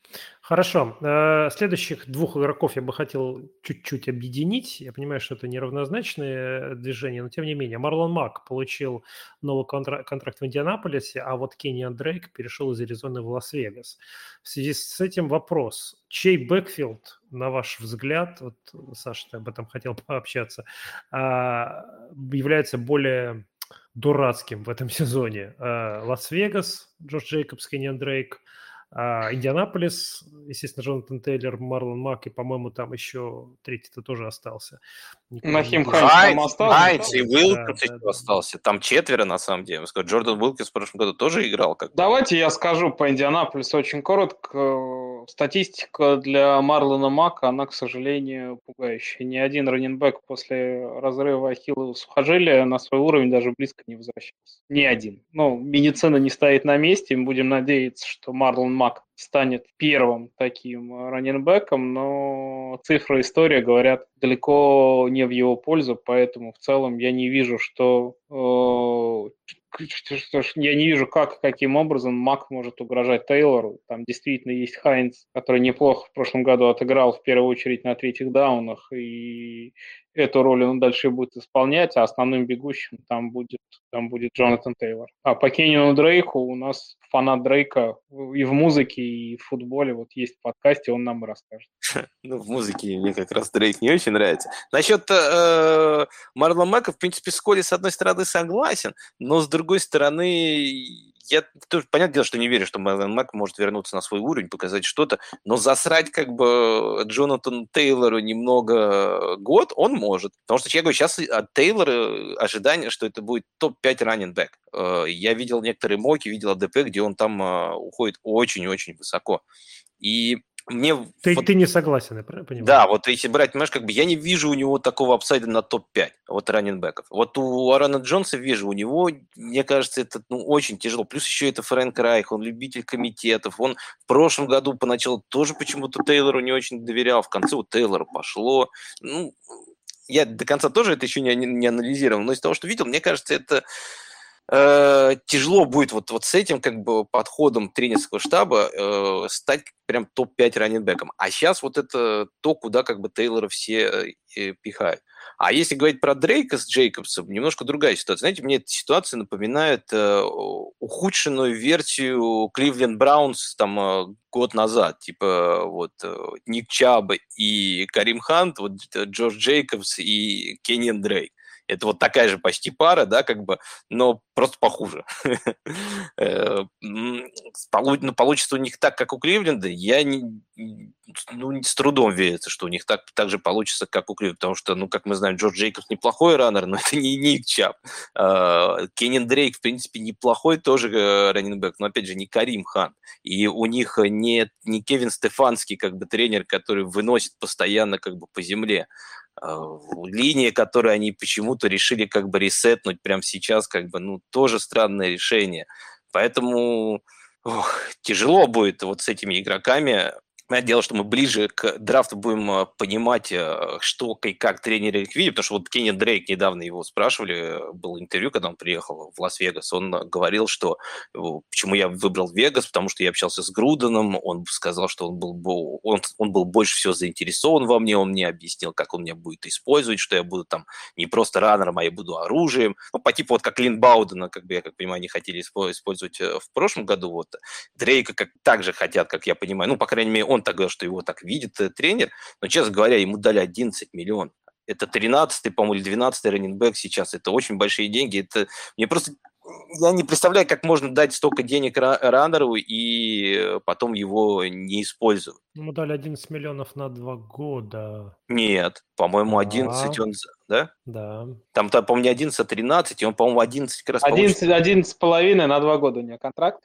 Хорошо. Э, следующих двух игроков я бы хотел чуть-чуть объединить. Я понимаю, что это неравнозначные движения, но тем не менее. Марлон Мак получил новый контракт, контракт в Индианаполисе, а вот Кенниан Дрейк перешел из Аризоны в Лас-Вегас. В связи с этим вопрос. Чей backfield, на ваш взгляд, вот, Саша, ты об этом хотел пообщаться, а, является более дурацким в этом сезоне? А, Лас-Вегас, Джош Джейкобс, Кенниан Дрейк – а Индианаполис, естественно, Джонатан Тейлор, Марлон Мак, и, по-моему, там еще третий-то тоже остался. Нахим Хайнс остался? Хайнс и Уилкинс да, да, остался. Там четверо, на самом деле. Джордан Уилкинс в прошлом году тоже играл. Как Давайте я скажу по Индианаполису очень коротко. Статистика для Марлона Мака, она, к сожалению, пугающая. Ни один раненбэк после разрыва Ахиллова сухожилия на свой уровень даже близко не возвращался. Ни один. Ну, медицина не стоит на месте. Мы будем надеяться, что Марлон Мак станет первым таким раненбеком, но цифры история говорят далеко не в его пользу, поэтому в целом я не вижу, что э, я не вижу, как, каким образом Мак может угрожать Тейлору. Там действительно есть Хайнс, который неплохо в прошлом году отыграл в первую очередь на третьих даунах, и эту роль он дальше будет исполнять, а основным бегущим там будет, там будет Джонатан Тейлор. А по Кеннину Дрейку у нас фанат Дрейка и в музыке, и в футболе. Вот есть в подкасте, он нам расскажет. Ну, в музыке мне как раз Дрейк не очень нравится. Насчет э, Марла Мака, в принципе, с Коли с одной стороны согласен, но с другой стороны я тоже, понятное дело, что не верю, что Мэлен Мак может вернуться на свой уровень, показать что-то, но засрать как бы Джонатан Тейлору немного год он может. Потому что, я сейчас от Тейлора ожидание, что это будет топ-5 раннинг э, Я видел некоторые моки, видел АДП, где он там э, уходит очень-очень высоко. И мне... Ты, вот, ты не согласен, я понимаю? Да, вот если брать, понимаешь, как бы я не вижу у него такого апсайда на топ-5, вот раненбеков. Вот у Арана Джонса вижу, у него, мне кажется, это ну, очень тяжело. Плюс еще это Фрэнк Райх, он любитель комитетов. Он в прошлом году поначалу тоже почему-то Тейлору не очень доверял, в конце у Тейлора пошло. Ну, я до конца тоже это еще не, не анализировал, но из того, что видел, мне кажется, это э, тяжело будет вот, вот с этим как бы подходом тренерского штаба э, стать прям топ-5 раненбеком. А сейчас вот это то, куда как бы Тейлора все э, пихают. А если говорить про Дрейка с Джейкобсом, немножко другая ситуация. Знаете, мне эта ситуация напоминает э, ухудшенную версию Кливленд Браунс там э, год назад. Типа вот э, Ник Чаб и Карим Хант, вот э, Джордж Джейкобс и Кенниан Дрейк. Это вот такая же почти пара, да, как бы, но просто похуже. Э, ну, получится у них так, как у Кливленда, я не, ну, с трудом верится, что у них так, так же получится, как у Кливленда, потому что, ну, как мы знаем, Джордж Джейкобс неплохой раннер, но это не Ник Чап. А, Кеннин Дрейк, в принципе, неплохой тоже э, раннинбэк, но, опять же, не Карим Хан. И у них не, не Кевин Стефанский, как бы, тренер, который выносит постоянно, как бы, по земле. А, линии, которые они почему-то решили как бы ресетнуть прямо сейчас, как бы, ну, тоже странное решение. Поэтому ох, тяжело будет вот с этими игроками Понятное дело, что мы ближе к драфту будем э, понимать, э, что и как тренеры их видят, потому что вот Кенни Дрейк недавно его спрашивали, э, было интервью, когда он приехал в Лас-Вегас, он говорил, что почему я выбрал Вегас, потому что я общался с Груденом, он сказал, что он был, он, он был больше всего заинтересован во мне, он мне объяснил, как он меня будет использовать, что я буду там не просто раннером, а я буду оружием, ну, по типу вот как Лин Баудена, как бы, я как понимаю, они хотели использовать в прошлом году, вот Дрейка как так же хотят, как я понимаю, ну, по крайней мере, он так говорил, что его так видит э, тренер, но, честно говоря, ему дали 11 миллионов. Это 13-й, по-моему, или 12-й раненбэк сейчас. Это очень большие деньги. Это мне просто я не представляю, как можно дать столько денег раннеру и потом его не использовать. Ему дали 11 миллионов на два года. Нет, по-моему, 11 он... Да? Да. Там, там по-моему, не 11, а 13, и он, по-моему, 11 как раз 11, 11 с половиной на два года у него контракт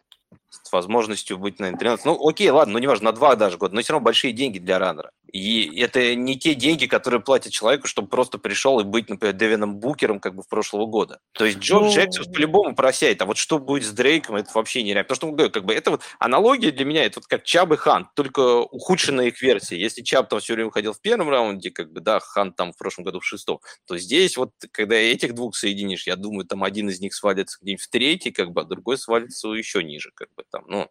с возможностью быть на 13. Ну, окей, ладно, ну неважно, на два даже года, но все равно большие деньги для раннера. И это не те деньги, которые платят человеку, чтобы просто пришел и быть, например, Девином Букером как бы в прошлого года. То есть Джо ну... Джексон по-любому просяет, а вот что будет с Дрейком, это вообще нереально. Потому что, как бы, это вот аналогия для меня, это вот как Чаб и Хан, только ухудшенная их версия. Если Чаб там все время ходил в первом раунде, как бы, да, Хан там в прошлом году в шестом, то здесь вот, когда этих двух соединишь, я думаю, там один из них свалится где-нибудь в третий, как бы, а другой свалится еще ниже, как бы, там, ну,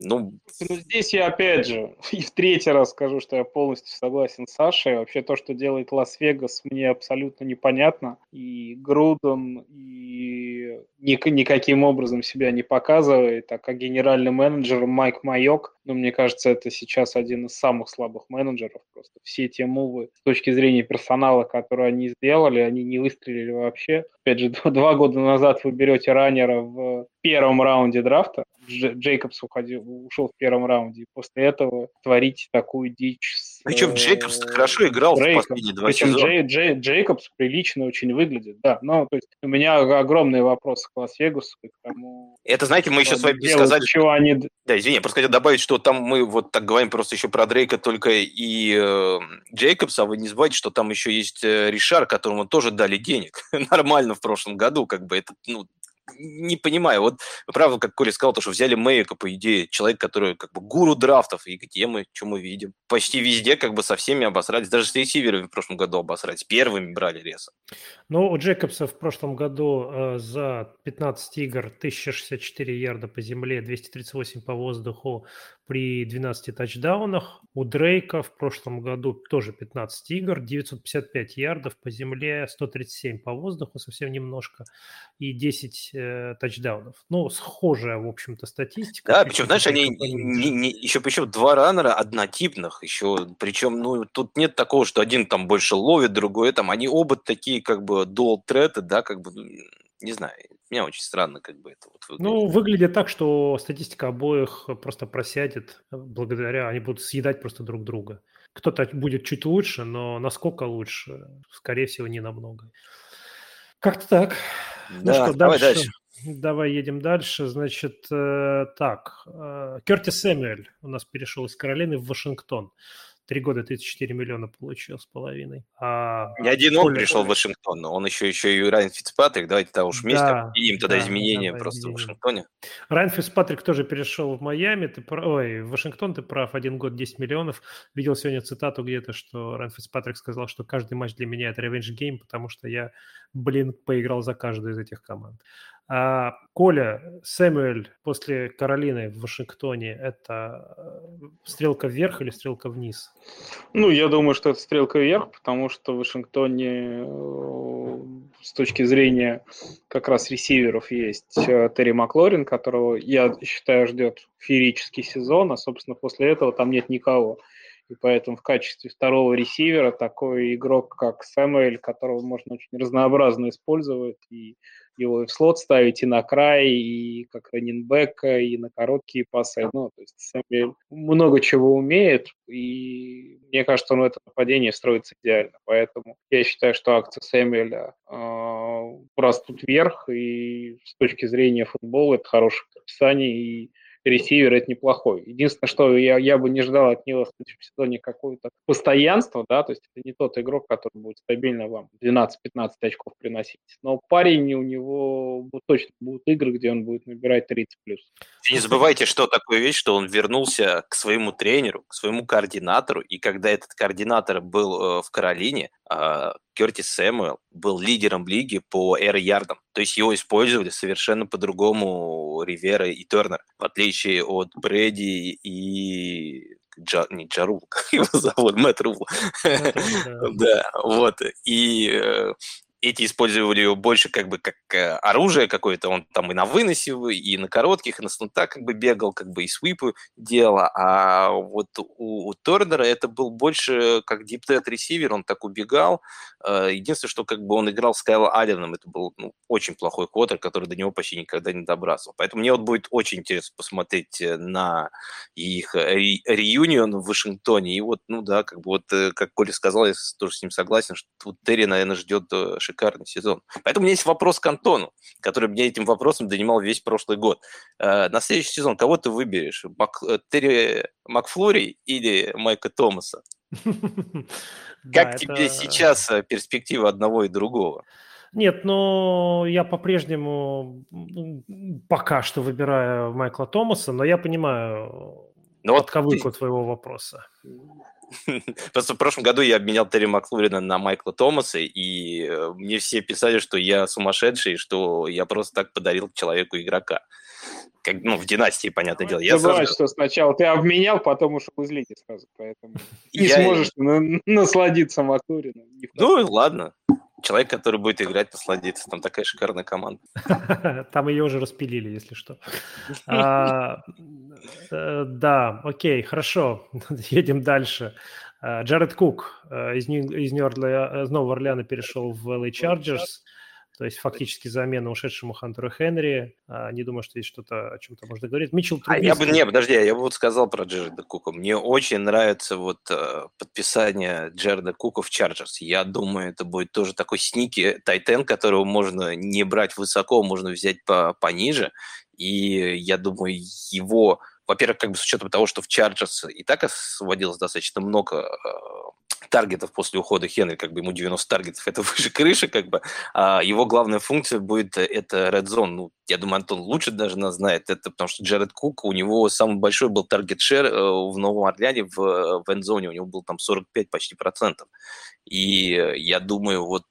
ну, ну, здесь я опять же и в третий раз скажу, что я полностью согласен с Сашей. Вообще то, что делает Лас-Вегас, мне абсолютно непонятно. И Груден, и ник- никаким образом себя не показывает. А как генеральный менеджер Майк Майок, ну, мне кажется, это сейчас один из самых слабых менеджеров. Просто все те move ы с точки зрения персонала, которые они сделали, они не выстрелили вообще. Опять же, два года назад вы берете runner а в первом раунде драфта, Джейкобс уходил, ушел в первом раунде. И после этого творить такую дичь с Причем Джейкобс хорошо играл Дрейком. в последние два Причем сезона. Джей, Джей, Джейкобс прилично очень выглядит, да. Но то есть у меня огромный вопрос к Лас-Вегасу. К тому, Это, знаете, мы еще с вами сказали... Чего они... Да, извини, я просто хотел добавить, что там мы вот так говорим просто еще про Дрейка только и э, Джейкобса, а вы не забывайте, что там еще есть э, Ришар, которому тоже дали денег нормально в прошлом году, как бы это, ну, не понимаю. Вот правда, как Коля сказал, то, что взяли Мэйка, по идее, человек, который как бы гуру драфтов, и где мы, что мы видим? Почти везде как бы со всеми обосрались, даже с ресиверами в прошлом году обосрались, первыми брали Реса. Ну, у Джекобса в прошлом году э, за 15 игр 1064 ярда по земле, 238 по воздуху, при 12 тачдаунах. У Дрейка в прошлом году тоже 15 игр, 955 ярдов по земле, 137 по воздуху, совсем немножко, и 10 э, тачдаунов. Ну, схожая, в общем-то, статистика. Да, причем, знаешь, они не, не, еще причем два раннера однотипных, еще, причем, ну, тут нет такого, что один там больше ловит, другой там, они оба такие, как бы, dual threat, да, как бы, не знаю, меня очень странно как бы это вот выглядит. Ну, выглядит так, что статистика обоих просто просядет благодаря, они будут съедать просто друг друга. Кто-то будет чуть лучше, но насколько лучше? Скорее всего, не намного. Как-то так. Ну да, ну что, давай дальше. дальше. Давай едем дальше. Значит, э, так. Э, Кертис Сэмюэль у нас перешел из Каролины в Вашингтон. Три года 34 миллиона получил с половиной. А Не один он пришел в Вашингтон, он еще, еще и Райан Фицпатрик. Давайте тогда уж вместе да, объединим тогда да, изменения да, просто изменения. в Вашингтоне. Райан Фицпатрик тоже перешел в Майами. Ты прав, ой, в Вашингтон ты прав, один год 10 миллионов. Видел сегодня цитату где-то, что Райан Фицпатрик сказал, что каждый матч для меня это revenge game, потому что я, блин, поиграл за каждую из этих команд. А Коля, Сэмюэль после Каролины в Вашингтоне – это э, стрелка вверх или стрелка вниз? Ну, я думаю, что это стрелка вверх, потому что в Вашингтоне э, с точки зрения как раз ресиверов есть э, Терри Маклорин, которого, я считаю, ждет феерический сезон, а, собственно, после этого там нет никого. И поэтому в качестве второго ресивера такой игрок, как Сэмюэль, которого можно очень разнообразно использовать, и его и в слот ставить, и на край, и как раненбека, и на короткие пасы. Ну, то есть Сэмюэль много чего умеет, и мне кажется, он в это нападение строится идеально. Поэтому я считаю, что акция Сэмюэля э, растут вверх, и с точки зрения футбола это хорошее описание, и ресивер это неплохой. Единственное, что я, я бы не ждал от него в следующем сезоне какое-то постоянство, да, то есть это не тот игрок, который будет стабильно вам 12-15 очков приносить. Но парень у него точно будут игры, где он будет набирать 30 плюс. Не забывайте, что такое вещь, что он вернулся к своему тренеру, к своему координатору, и когда этот координатор был э, в Каролине, э, Кертис Сэмуэл был лидером лиги по эйр-ярдам. То есть его использовали совершенно по-другому Ривера и Тернер, в отличие от Брэди и Джа, не Джарул, как его зовут, Мэтт Рул. Да, вот. И э, эти использовали его больше как бы как э, оружие какое-то, он там и на выносе, и на коротких, и на снутах как бы бегал, как бы и свипы делал, а вот у, у Торнера это был больше как диптет ресивер, он так убегал, э, единственное, что как бы он играл с Кайло Алленом, это был ну, очень плохой квотер, который до него почти никогда не добрался, поэтому мне вот будет очень интересно посмотреть э, на их ре реюнион в Вашингтоне, и вот, ну да, как бы вот, как Коля сказал, я тоже с ним согласен, что Терри, наверное, ждет шикарный сезон. Поэтому у меня есть вопрос к Антону, который меня этим вопросом донимал весь прошлый год. Э, на следующий сезон кого ты выберешь? Мак... Э, Терри Макфлори или Майка Томаса? Как тебе сейчас э, перспектива одного и другого? Нет, но я по-прежнему пока что выбираю Майкла Томаса, но я понимаю но подковыку ты... твоего вопроса. Просто в прошлом году я обменял Терри Маклурина на Майкла Томаса, и э, мне все писали, что я сумасшедший, что я просто так подарил человеку игрока. Как, ну, в династии, понятное дело. Я Забывай, сразу... что сначала ты обменял, потом ушел из лиги сразу, поэтому не я... сможешь насладиться Маклурином. Ну, ладно человек, который будет играть, насладиться. Там такая шикарная команда. Там ее уже распилили, если что. А, э, да, окей, хорошо. Едем дальше. А, Джаред Кук э, из, из, из Нового Орлеана перешел в LA Chargers. То есть фактически замена ушедшему Хантеру Хенри. А, не думаю, что есть что-то, о чем-то можно говорить. Митчелл Трубинский... А я бы, не, подожди, я бы вот сказал про Джареда Кука. Мне очень нравится вот э, подписание Джареда Кука в Chargers. Я думаю, это будет тоже такой sneaky tight end, которого можно не брать высоко, можно взять пониже. И я думаю, его во-первых, как бы с учетом того, что в Chargers и так освободилось достаточно много э, таргетов после ухода Хенри, как бы ему 90 таргетов, это выше крыши, как бы, а его главная функция будет э, это red zone. Ну, я думаю, Антон лучше даже нас знает это, потому что Джаред Кук, у него самый большой был target share э, в Новом Орлеане в, э, в эндзоне, у него был там 45 почти процентов. И я думаю, вот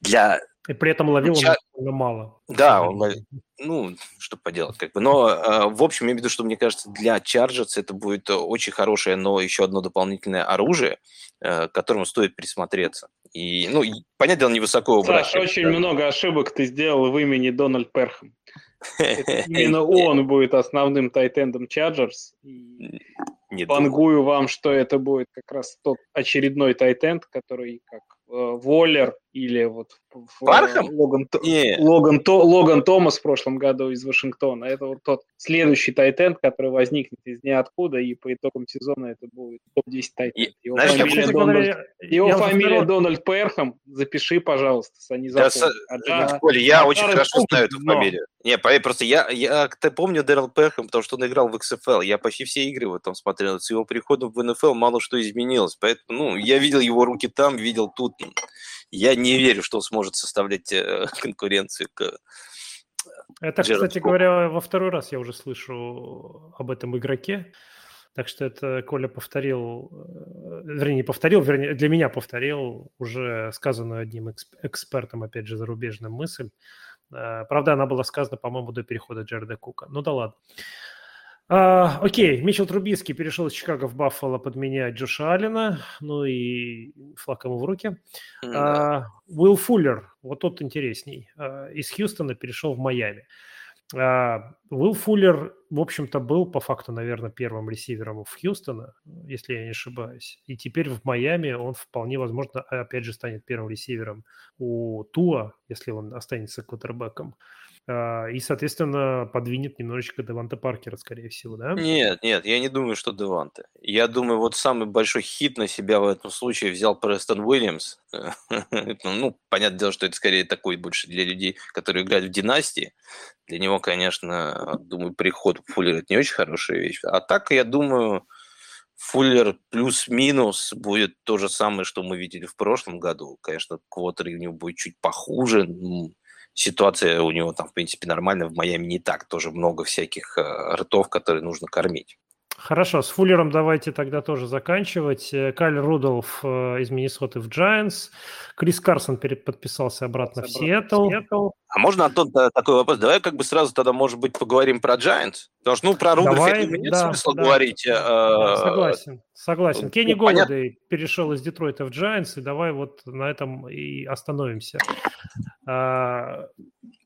для и при этом ловил Ча... он мало. Да, он ловил. Ну, что поделать, как бы. Но, э, в общем, я имею в виду, что, мне кажется, для Chargers это будет очень хорошее, но еще одно дополнительное оружие, э, к которому стоит присмотреться. И, ну, понятное дело, невысоко убрать. Саша, очень да. много ошибок ты сделал в имени Дональд Перхам. Именно он будет основным тайтендом Chargers. Не Пангую вам, что это будет как раз тот очередной tight end, который как э, Воллер или вот Пархам? Логан, Логан, То, Логан Томас в прошлом году из Вашингтона. Это вот тот следующий tight end, который возникнет из ниоткуда, и по итогам сезона это будет топ-10 tight end. Его Знаешь, фамилия, Дональд, говоря, его фамилия Дональд Пархам. Запиши, пожалуйста, они да, а, Коля, я а очень хорошо знаю эту фамилию. Не, просто я, я ты помню Дэрил Пархам, потому что он играл в XFL. Я почти все игры его там смотрел. С его приходом в НФЛ мало что изменилось. Поэтому, ну, я видел его руки там, видел тут. Я не верю, что он сможет составлять э, конкуренцию к Это, Джерард кстати Фок. говоря, во второй раз я уже слышу об этом игроке. Так что это Коля повторил, э, вернее, не повторил, вернее, для меня повторил уже сказанную одним экспертом, опять же, зарубежным мысль. Э, правда, она была сказана, по-моему, до перехода Джареда Кука. Ну да ладно. А, окей, Митчел Трубиский перешел из Чикаго в Баффало подменять Джоша Аллена, ну и флаг ему в руки. А, Уилл Фуллер, вот тот интересней, а, из Хьюстона перешел в Майами. А, Уилл Фуллер, в общем-то, был по факту, наверное, первым ресивером в Хьюстона, если я не ошибаюсь. И теперь в Майами он вполне возможно, опять же, станет первым ресивером у Туа, если он останется квотербеком. И, соответственно, подвинет немножечко Деванта Паркера, скорее всего, да? Нет, нет, я не думаю, что Деванте. Я думаю, вот самый большой хит на себя в этом случае взял Престон Уильямс. ну, понятное дело, что это скорее такой больше для людей, которые играют в династии. Для него, конечно, думаю, приход Фуллера – это не очень хорошая вещь. А так, я думаю, Фуллер плюс-минус будет то же самое, что мы видели в прошлом году. Конечно, квотер у него будет чуть похуже, ситуация у него там, в принципе, нормальная. В Майами не так. Тоже много всяких э, ртов, которые нужно кормить. Хорошо, с Фуллером давайте тогда тоже заканчивать. Э, Кайль Рудolф э, из Миннесоты в Giants. Крис Карсон подписался обратно в Сиэтл. А можно, Антон, такой вопрос? Давай как бы сразу тогда, может быть, поговорим про Giants? Потому что, ну, про Рудольфа нет да, смысла да. говорить. А... Согласен, согласен. Ну, Кенни Голодей перешел из Детройта в Giants, и давай вот на этом и остановимся. А,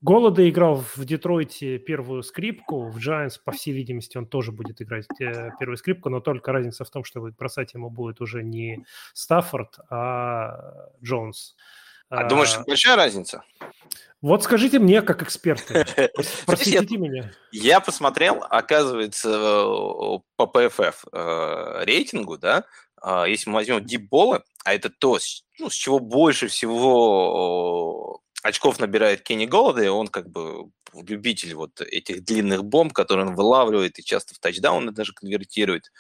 Голода играл в Детройте первую скрипку, в Giants, по всей видимости, он тоже будет играть э, первую скрипку, но только разница в том, что бросать ему будет уже не Стаффорд, а Джонс. А, думаешь, большая разница? Вот скажите мне, как эксперту, просветите меня. Я посмотрел, оказывается, по PFF э, рейтингу, да, а, если мы возьмем дипболы, а это то, ну, с чего больше всего очков набирает Кенни Голода, и он как бы любитель вот этих длинных бомб, которые он вылавливает и часто в тачдауны даже конвертирует.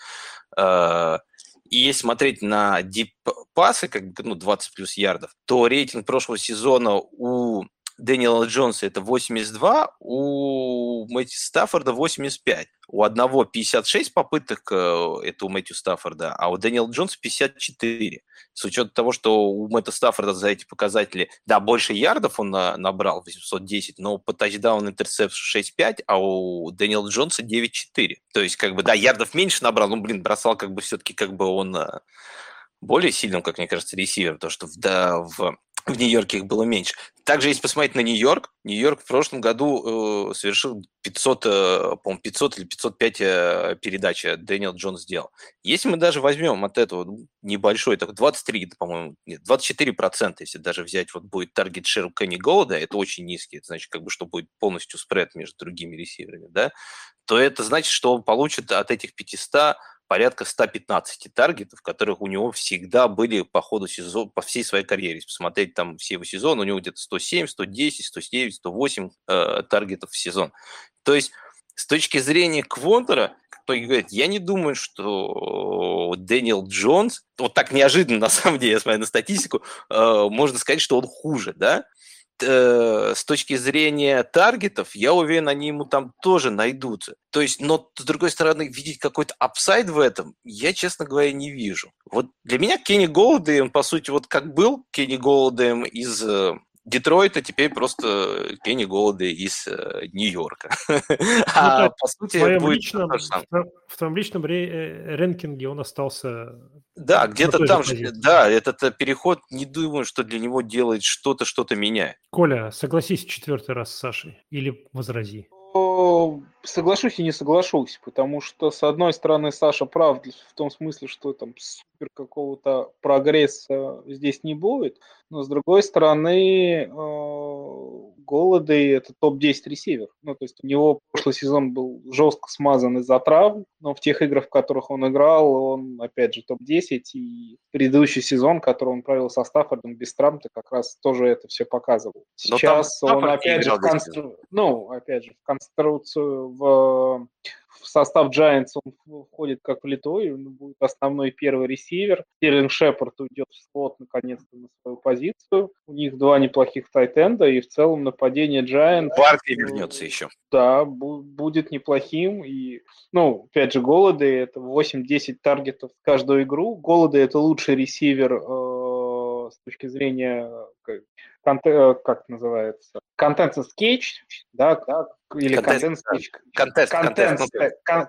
А, и если смотреть на дип-пасы, как бы, ну, 20 плюс ярдов, то рейтинг прошлого сезона у Дэниела Джонса это 82, у Мэтью Стаффорда 85. У одного 56 попыток, э, это у Мэтью Стаффорда, а у Дэниела Джонса 54. С учетом того, что у Мэтта Стаффорда за эти показатели, да, больше ярдов он набрал, 810, но по тачдаун интерцепт 6-5, а у Дэниела Джонса 9-4. То есть, как бы, да, ярдов меньше набрал, ну, блин, бросал как бы все-таки как бы он э, более сильным, как мне кажется, ресивер, потому что в, да, в в Нью-Йорке их было меньше. Также, если посмотреть на Нью-Йорк, Нью-Йорк в прошлом году э, совершил 500, э, по 500 или 505 э, передач Дэниел Джонс сделал. Если мы даже возьмем от этого ну, небольшой, так 23, по-моему, нет, 24 процента, если даже взять, вот будет таргет шер Кенни Голода, это очень низкий, это значит, как бы, что будет полностью спред между другими ресиверами, да, то это значит, что он получит от этих 500 порядка 115 таргетов, которых у него всегда были по ходу сезона, по всей своей карьере. Если посмотреть там все его сезоны, у него где-то 107, 110, 109, 108 э, таргетов в сезон. То есть с точки зрения квотера, кто говорит, я не думаю, что Дэниел Джонс, вот так неожиданно, на самом деле, я смотрю на статистику, э, можно сказать, что он хуже, да? Э, с точки зрения таргетов, я уверен, они ему там тоже найдутся. То есть, но с другой стороны, видеть какой-то upside в этом, я, честно говоря, не вижу. Вот для меня Кенни Голладей, по сути, вот как был Кенни Голладей из э, Детройта теперь просто Кенни Голоды из э, Нью-Йорка. Ну, а по сути, в твоем, личном, в твоем личном э, рэнкинге он остался... Да, где-то там же, да, этот э, переход, не думаю, что для него делает что-то, что-то меняет. Коля, согласись четвертый раз с Сашей или возрази. Соглашусь и не соглашусь, потому что, с одной стороны, Саша прав в том смысле, что там супер какого-то прогресса здесь не будет, но с другой стороны, э, Голоды это топ-10 ресивер. Ну, то есть у него прошлый сезон был жестко смазан из-за травм, но в тех играх, в которых он играл, он, опять же, топ-10. И предыдущий сезон, который он провел со Стаффордом без травм, как раз тоже это все показывал. Сейчас он, опять же, в констру... ну, опять же, в конструкцию, в в состав Giants он входит как влитой, он будет основной первый ресивер. Стерлинг Шепард уйдет в слот наконец-то на свою позицию. У них два неплохих тайтенда, и в целом нападение Giants... Баркли вернется еще. Да, будет неплохим. И, ну, опять же, Голладей — это 8-10 таргетов каждую игру. Голладей — это лучший ресивер э, с точки зрения Э, как это называется, contested catch, да, да, или contested catch. Contest,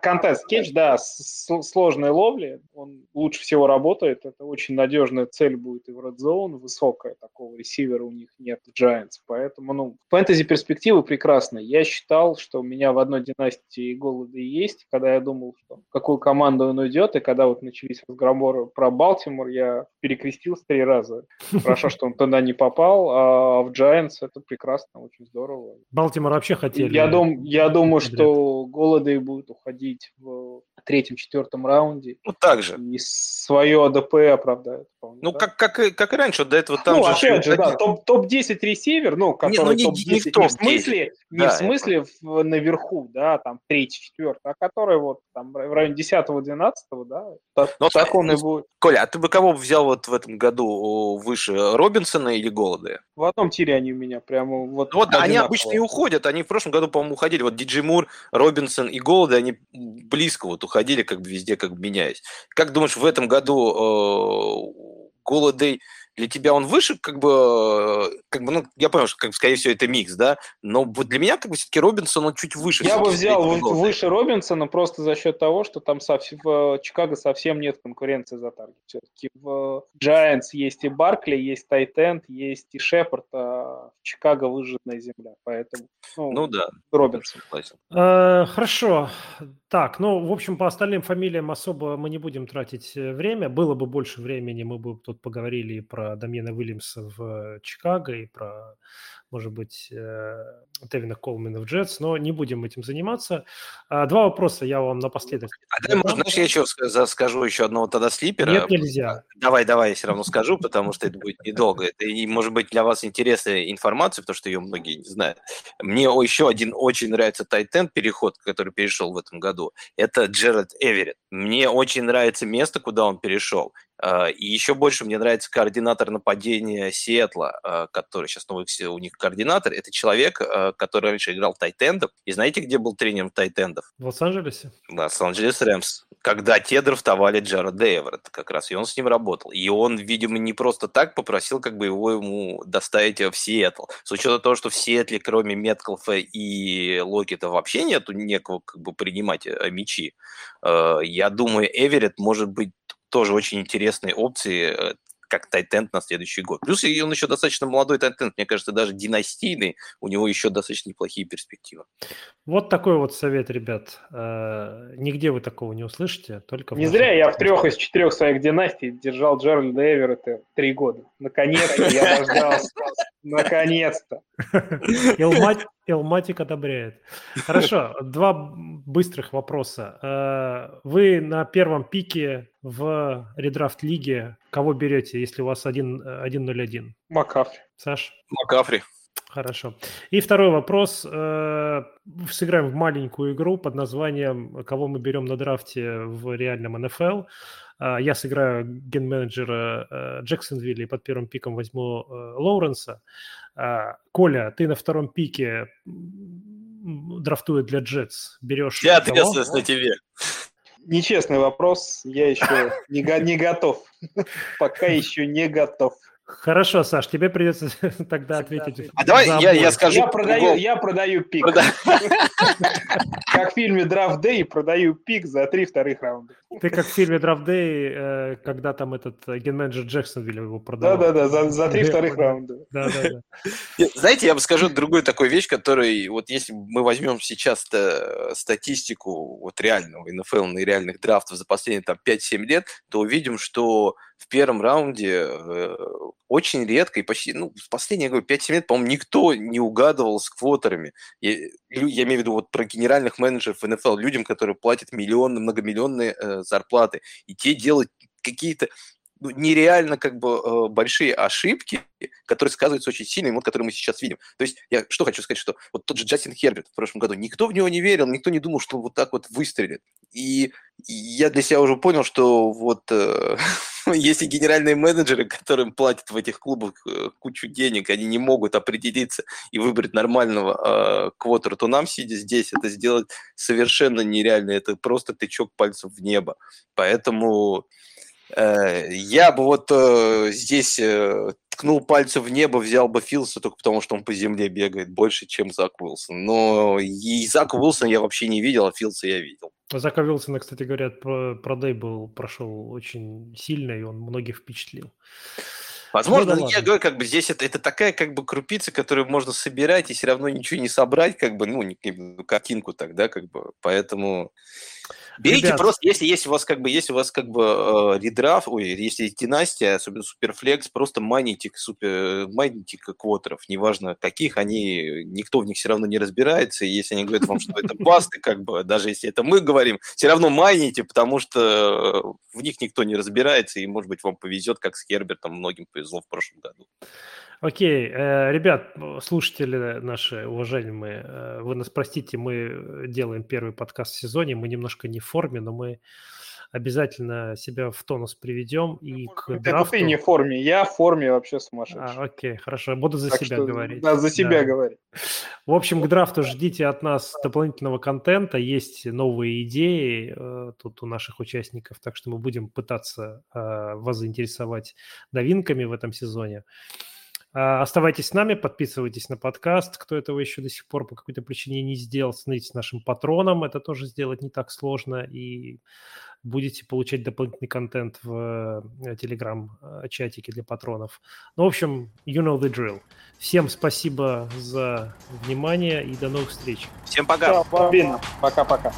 contested catch, да, сложной ловли, он лучше всего работает, это очень надежная цель будет и в Red Zone, высокая, такого ресивера у них нет Giants, поэтому, ну, фэнтези перспективы прекрасные. Я считал, что у меня в одной династии Голладей есть, когда я думал, что какую команду он уйдет, и когда вот начались разговоры про Балтимор, я перекрестился три раза. Хорошо, что он туда не попал, а а в Giants это прекрасно, очень здорово. Балтимор вообще хотели. Я, дум, я думаю, что голоды будут уходить в третьем-четвертом раунде. Ну, так же. И свое АДП оправдают. Ну, да? как, как, и, как и раньше, до этого там ну, же... опять же, да, топ, топ-10 ресивер, ну, который не, ну, не, топ-10 не в, топ не в смысле, не да, в смысле в, наверху, да, там, третий, четвертый, а который вот там в районе 10-12, да, так, Но, так он и будет. Коля, а ты бы кого взял вот в этом году выше, Робинсона или Голода? В одном тире они у меня прямо вот... Ну, вот они обычно и уходят, они в прошлом году, по-моему, уходили, вот Диджей Мур, Робинсон и Голода, они близко вот уходили как бы везде, как бы меняясь. Как думаешь, в этом году э, Голодей для тебя он выше, как бы, как бы, ну, я понял, что, как, скорее всего, это микс, да, но вот для меня, как бы, все-таки Робинсон, он чуть выше. Я бы взял выше Робинсона просто за счет того, что там совсем, в Чикаго совсем нет конкуренции за таргет. Все-таки в Giants есть и Баркли, есть Тайтенд, есть и Шепард, а в Чикаго выжженная земля, поэтому, ну, ну да, Робинсон. Э, хорошо, так, ну, в общем, по остальным фамилиям особо мы не будем тратить э, время, было бы больше времени, мы бы тут поговорили и про про Дамьена Уильямса в Чикаго и про может быть, э, Тевина Колмена в Джетс, но не будем этим заниматься. А, два вопроса я вам напоследок. А да, можно, знаешь, я еще скажу еще одного тогда слипера? Нет, нельзя. Давай, давай, я все равно скажу, потому что это будет недолго. Это, и, может быть, для вас интересная информация, потому что ее многие не знают. Мне еще один очень нравится Тайтен переход, который перешел в этом году. Это Джеред Эверетт. Мне очень нравится место, куда он перешел. А, и еще больше мне нравится координатор нападения Сиэтла, а, который сейчас новый у них координатор. Это человек, а, который раньше играл тайтендов. И знаете, где был тренером тайтендов? В Лос-Анджелесе. Лос-Анджелес Rams. Когда те драфтовали Джареда Эверетта как раз, и он с ним работал. И он, видимо, не просто так попросил как бы его ему доставить в Сиэтл. С учетом того, что в Сиэтле, кроме Меткалфа и Локета, вообще нету некого как бы принимать мячи, я думаю, Эверетт может быть тоже очень интересные опции, э, как tight end на следующий год. Плюс он еще достаточно молодой tight end, мне кажется, даже династийный, у него еще достаточно неплохие перспективы. Вот такой вот совет, ребят. Э, нигде вы такого не услышите, только... Не зря я в трех из четырех своих династий держал Джеральда Эверетта три года. Наконец-то я дождался. Наконец-то. Элматик одобряет. Хорошо, два быстрых вопроса. Э, вы на первом пике в редрафт лиге кого берете, если у вас 1-0-1? Макафри. Саш? Макафри. Хорошо. И второй вопрос. Э, сыграем в маленькую игру под названием «Кого мы берем на драфте в реальном НФЛ?». Э, я сыграю ген-менеджера Джексонвилля и под первым пиком возьму Лоуренса. Коля, ты на втором пике драфтует для Джетс, берешь... Я ответственность на тебе. Нечестный вопрос, я еще не, не готов. Пока еще не готов. Хорошо, Саш, тебе придется тогда ответить. А давай я, я скажу. Я продаю, я продаю пик. Прода... Как в фильме Draft Day продаю пик за три вторых раунда. Ты как в фильме Draft Day, э, когда там этот ген-менеджер Джексонвилля его продал. Да-да-да, за, за три вторых раунда. Да-да-да. Знаете, я бы скажу другую такую вещь, которую, вот если мы возьмем сейчас статистику вот реального НФЛ и реальных драфтов за последние там 5-7 лет, то увидим, что в первом раунде э, очень редко и почти, ну, в последние, я говорю, 5-7 лет, по-моему, никто не угадывал с квотерами. Я, я имею в виду вот про генеральных менеджеров в НФЛ, людям, которые платят миллионы, многомиллионные э, зарплаты, и те делают какие-то ну, нереально как бы э, большие ошибки, которые сказываются очень сильно, и вот которые мы сейчас видим. То есть я что хочу сказать, что вот тот же Джастин Херберт в прошлом году, никто в него не верил, никто не думал, что вот так вот выстрелит. И, я для себя уже понял, что вот э, если генеральные менеджеры, которым платят в этих клубах э, кучу денег, они не могут определиться и выбрать нормального э, квотера, то нам, сидя здесь, это сделать совершенно нереально. Это просто тычок пальцев в небо. Поэтому я бы вот э, здесь э, ткнул пальцем в небо, взял бы Филса только потому, что он по земле бегает больше, чем Зак Уилсон. Но и Зак Уилсон я вообще не видел, а Филса я видел. Зака Уилсона, кстати, говорят, продей был, прошел очень сильно, и он многих впечатлил. Возможно, ну, да я говорю, как бы здесь это, это такая как бы крупица, которую можно собирать и все равно ничего не собрать, как бы, ну, не, картинку тогда, как бы, поэтому... Берите Ребят. просто, если есть у вас как бы, есть у вас как бы э, редраф, ой, если есть династия, особенно суперфлекс, просто майните, супер, майните квотеров, неважно каких, они, никто в них все равно не разбирается, и если они говорят вам, что это басты, как бы, даже если это мы говорим, все равно майните, потому что в них никто не разбирается, и, может быть, вам повезет, как с Хербертом, многим повезло в прошлом году. Окей, э, ребят, слушатели наши уважаемые, э, вы нас простите, мы делаем первый подкаст в сезоне, мы немножко не в форме, но мы обязательно себя в тонус приведем и к Это драфту... ты не в форме, я в форме вообще сумасшедший. А, окей, хорошо, буду за так себя что, говорить. Да, за себя да. говорить. В общем, к драфту ждите от нас дополнительного контента, есть новые идеи э, тут у наших участников, так что мы будем пытаться вас заинтересовать новинками в этом сезоне. А, оставайтесь с нами, подписывайтесь на подкаст. Кто этого еще до сих пор по какой-то причине не сделал, становитесь нашим патроном. Это тоже сделать не так сложно. И будете получать дополнительный контент в э, телеграм-чатике для патронов. Ну, в общем, you know the drill. Всем спасибо за внимание и до новых встреч. Всем пока. Пока-пока.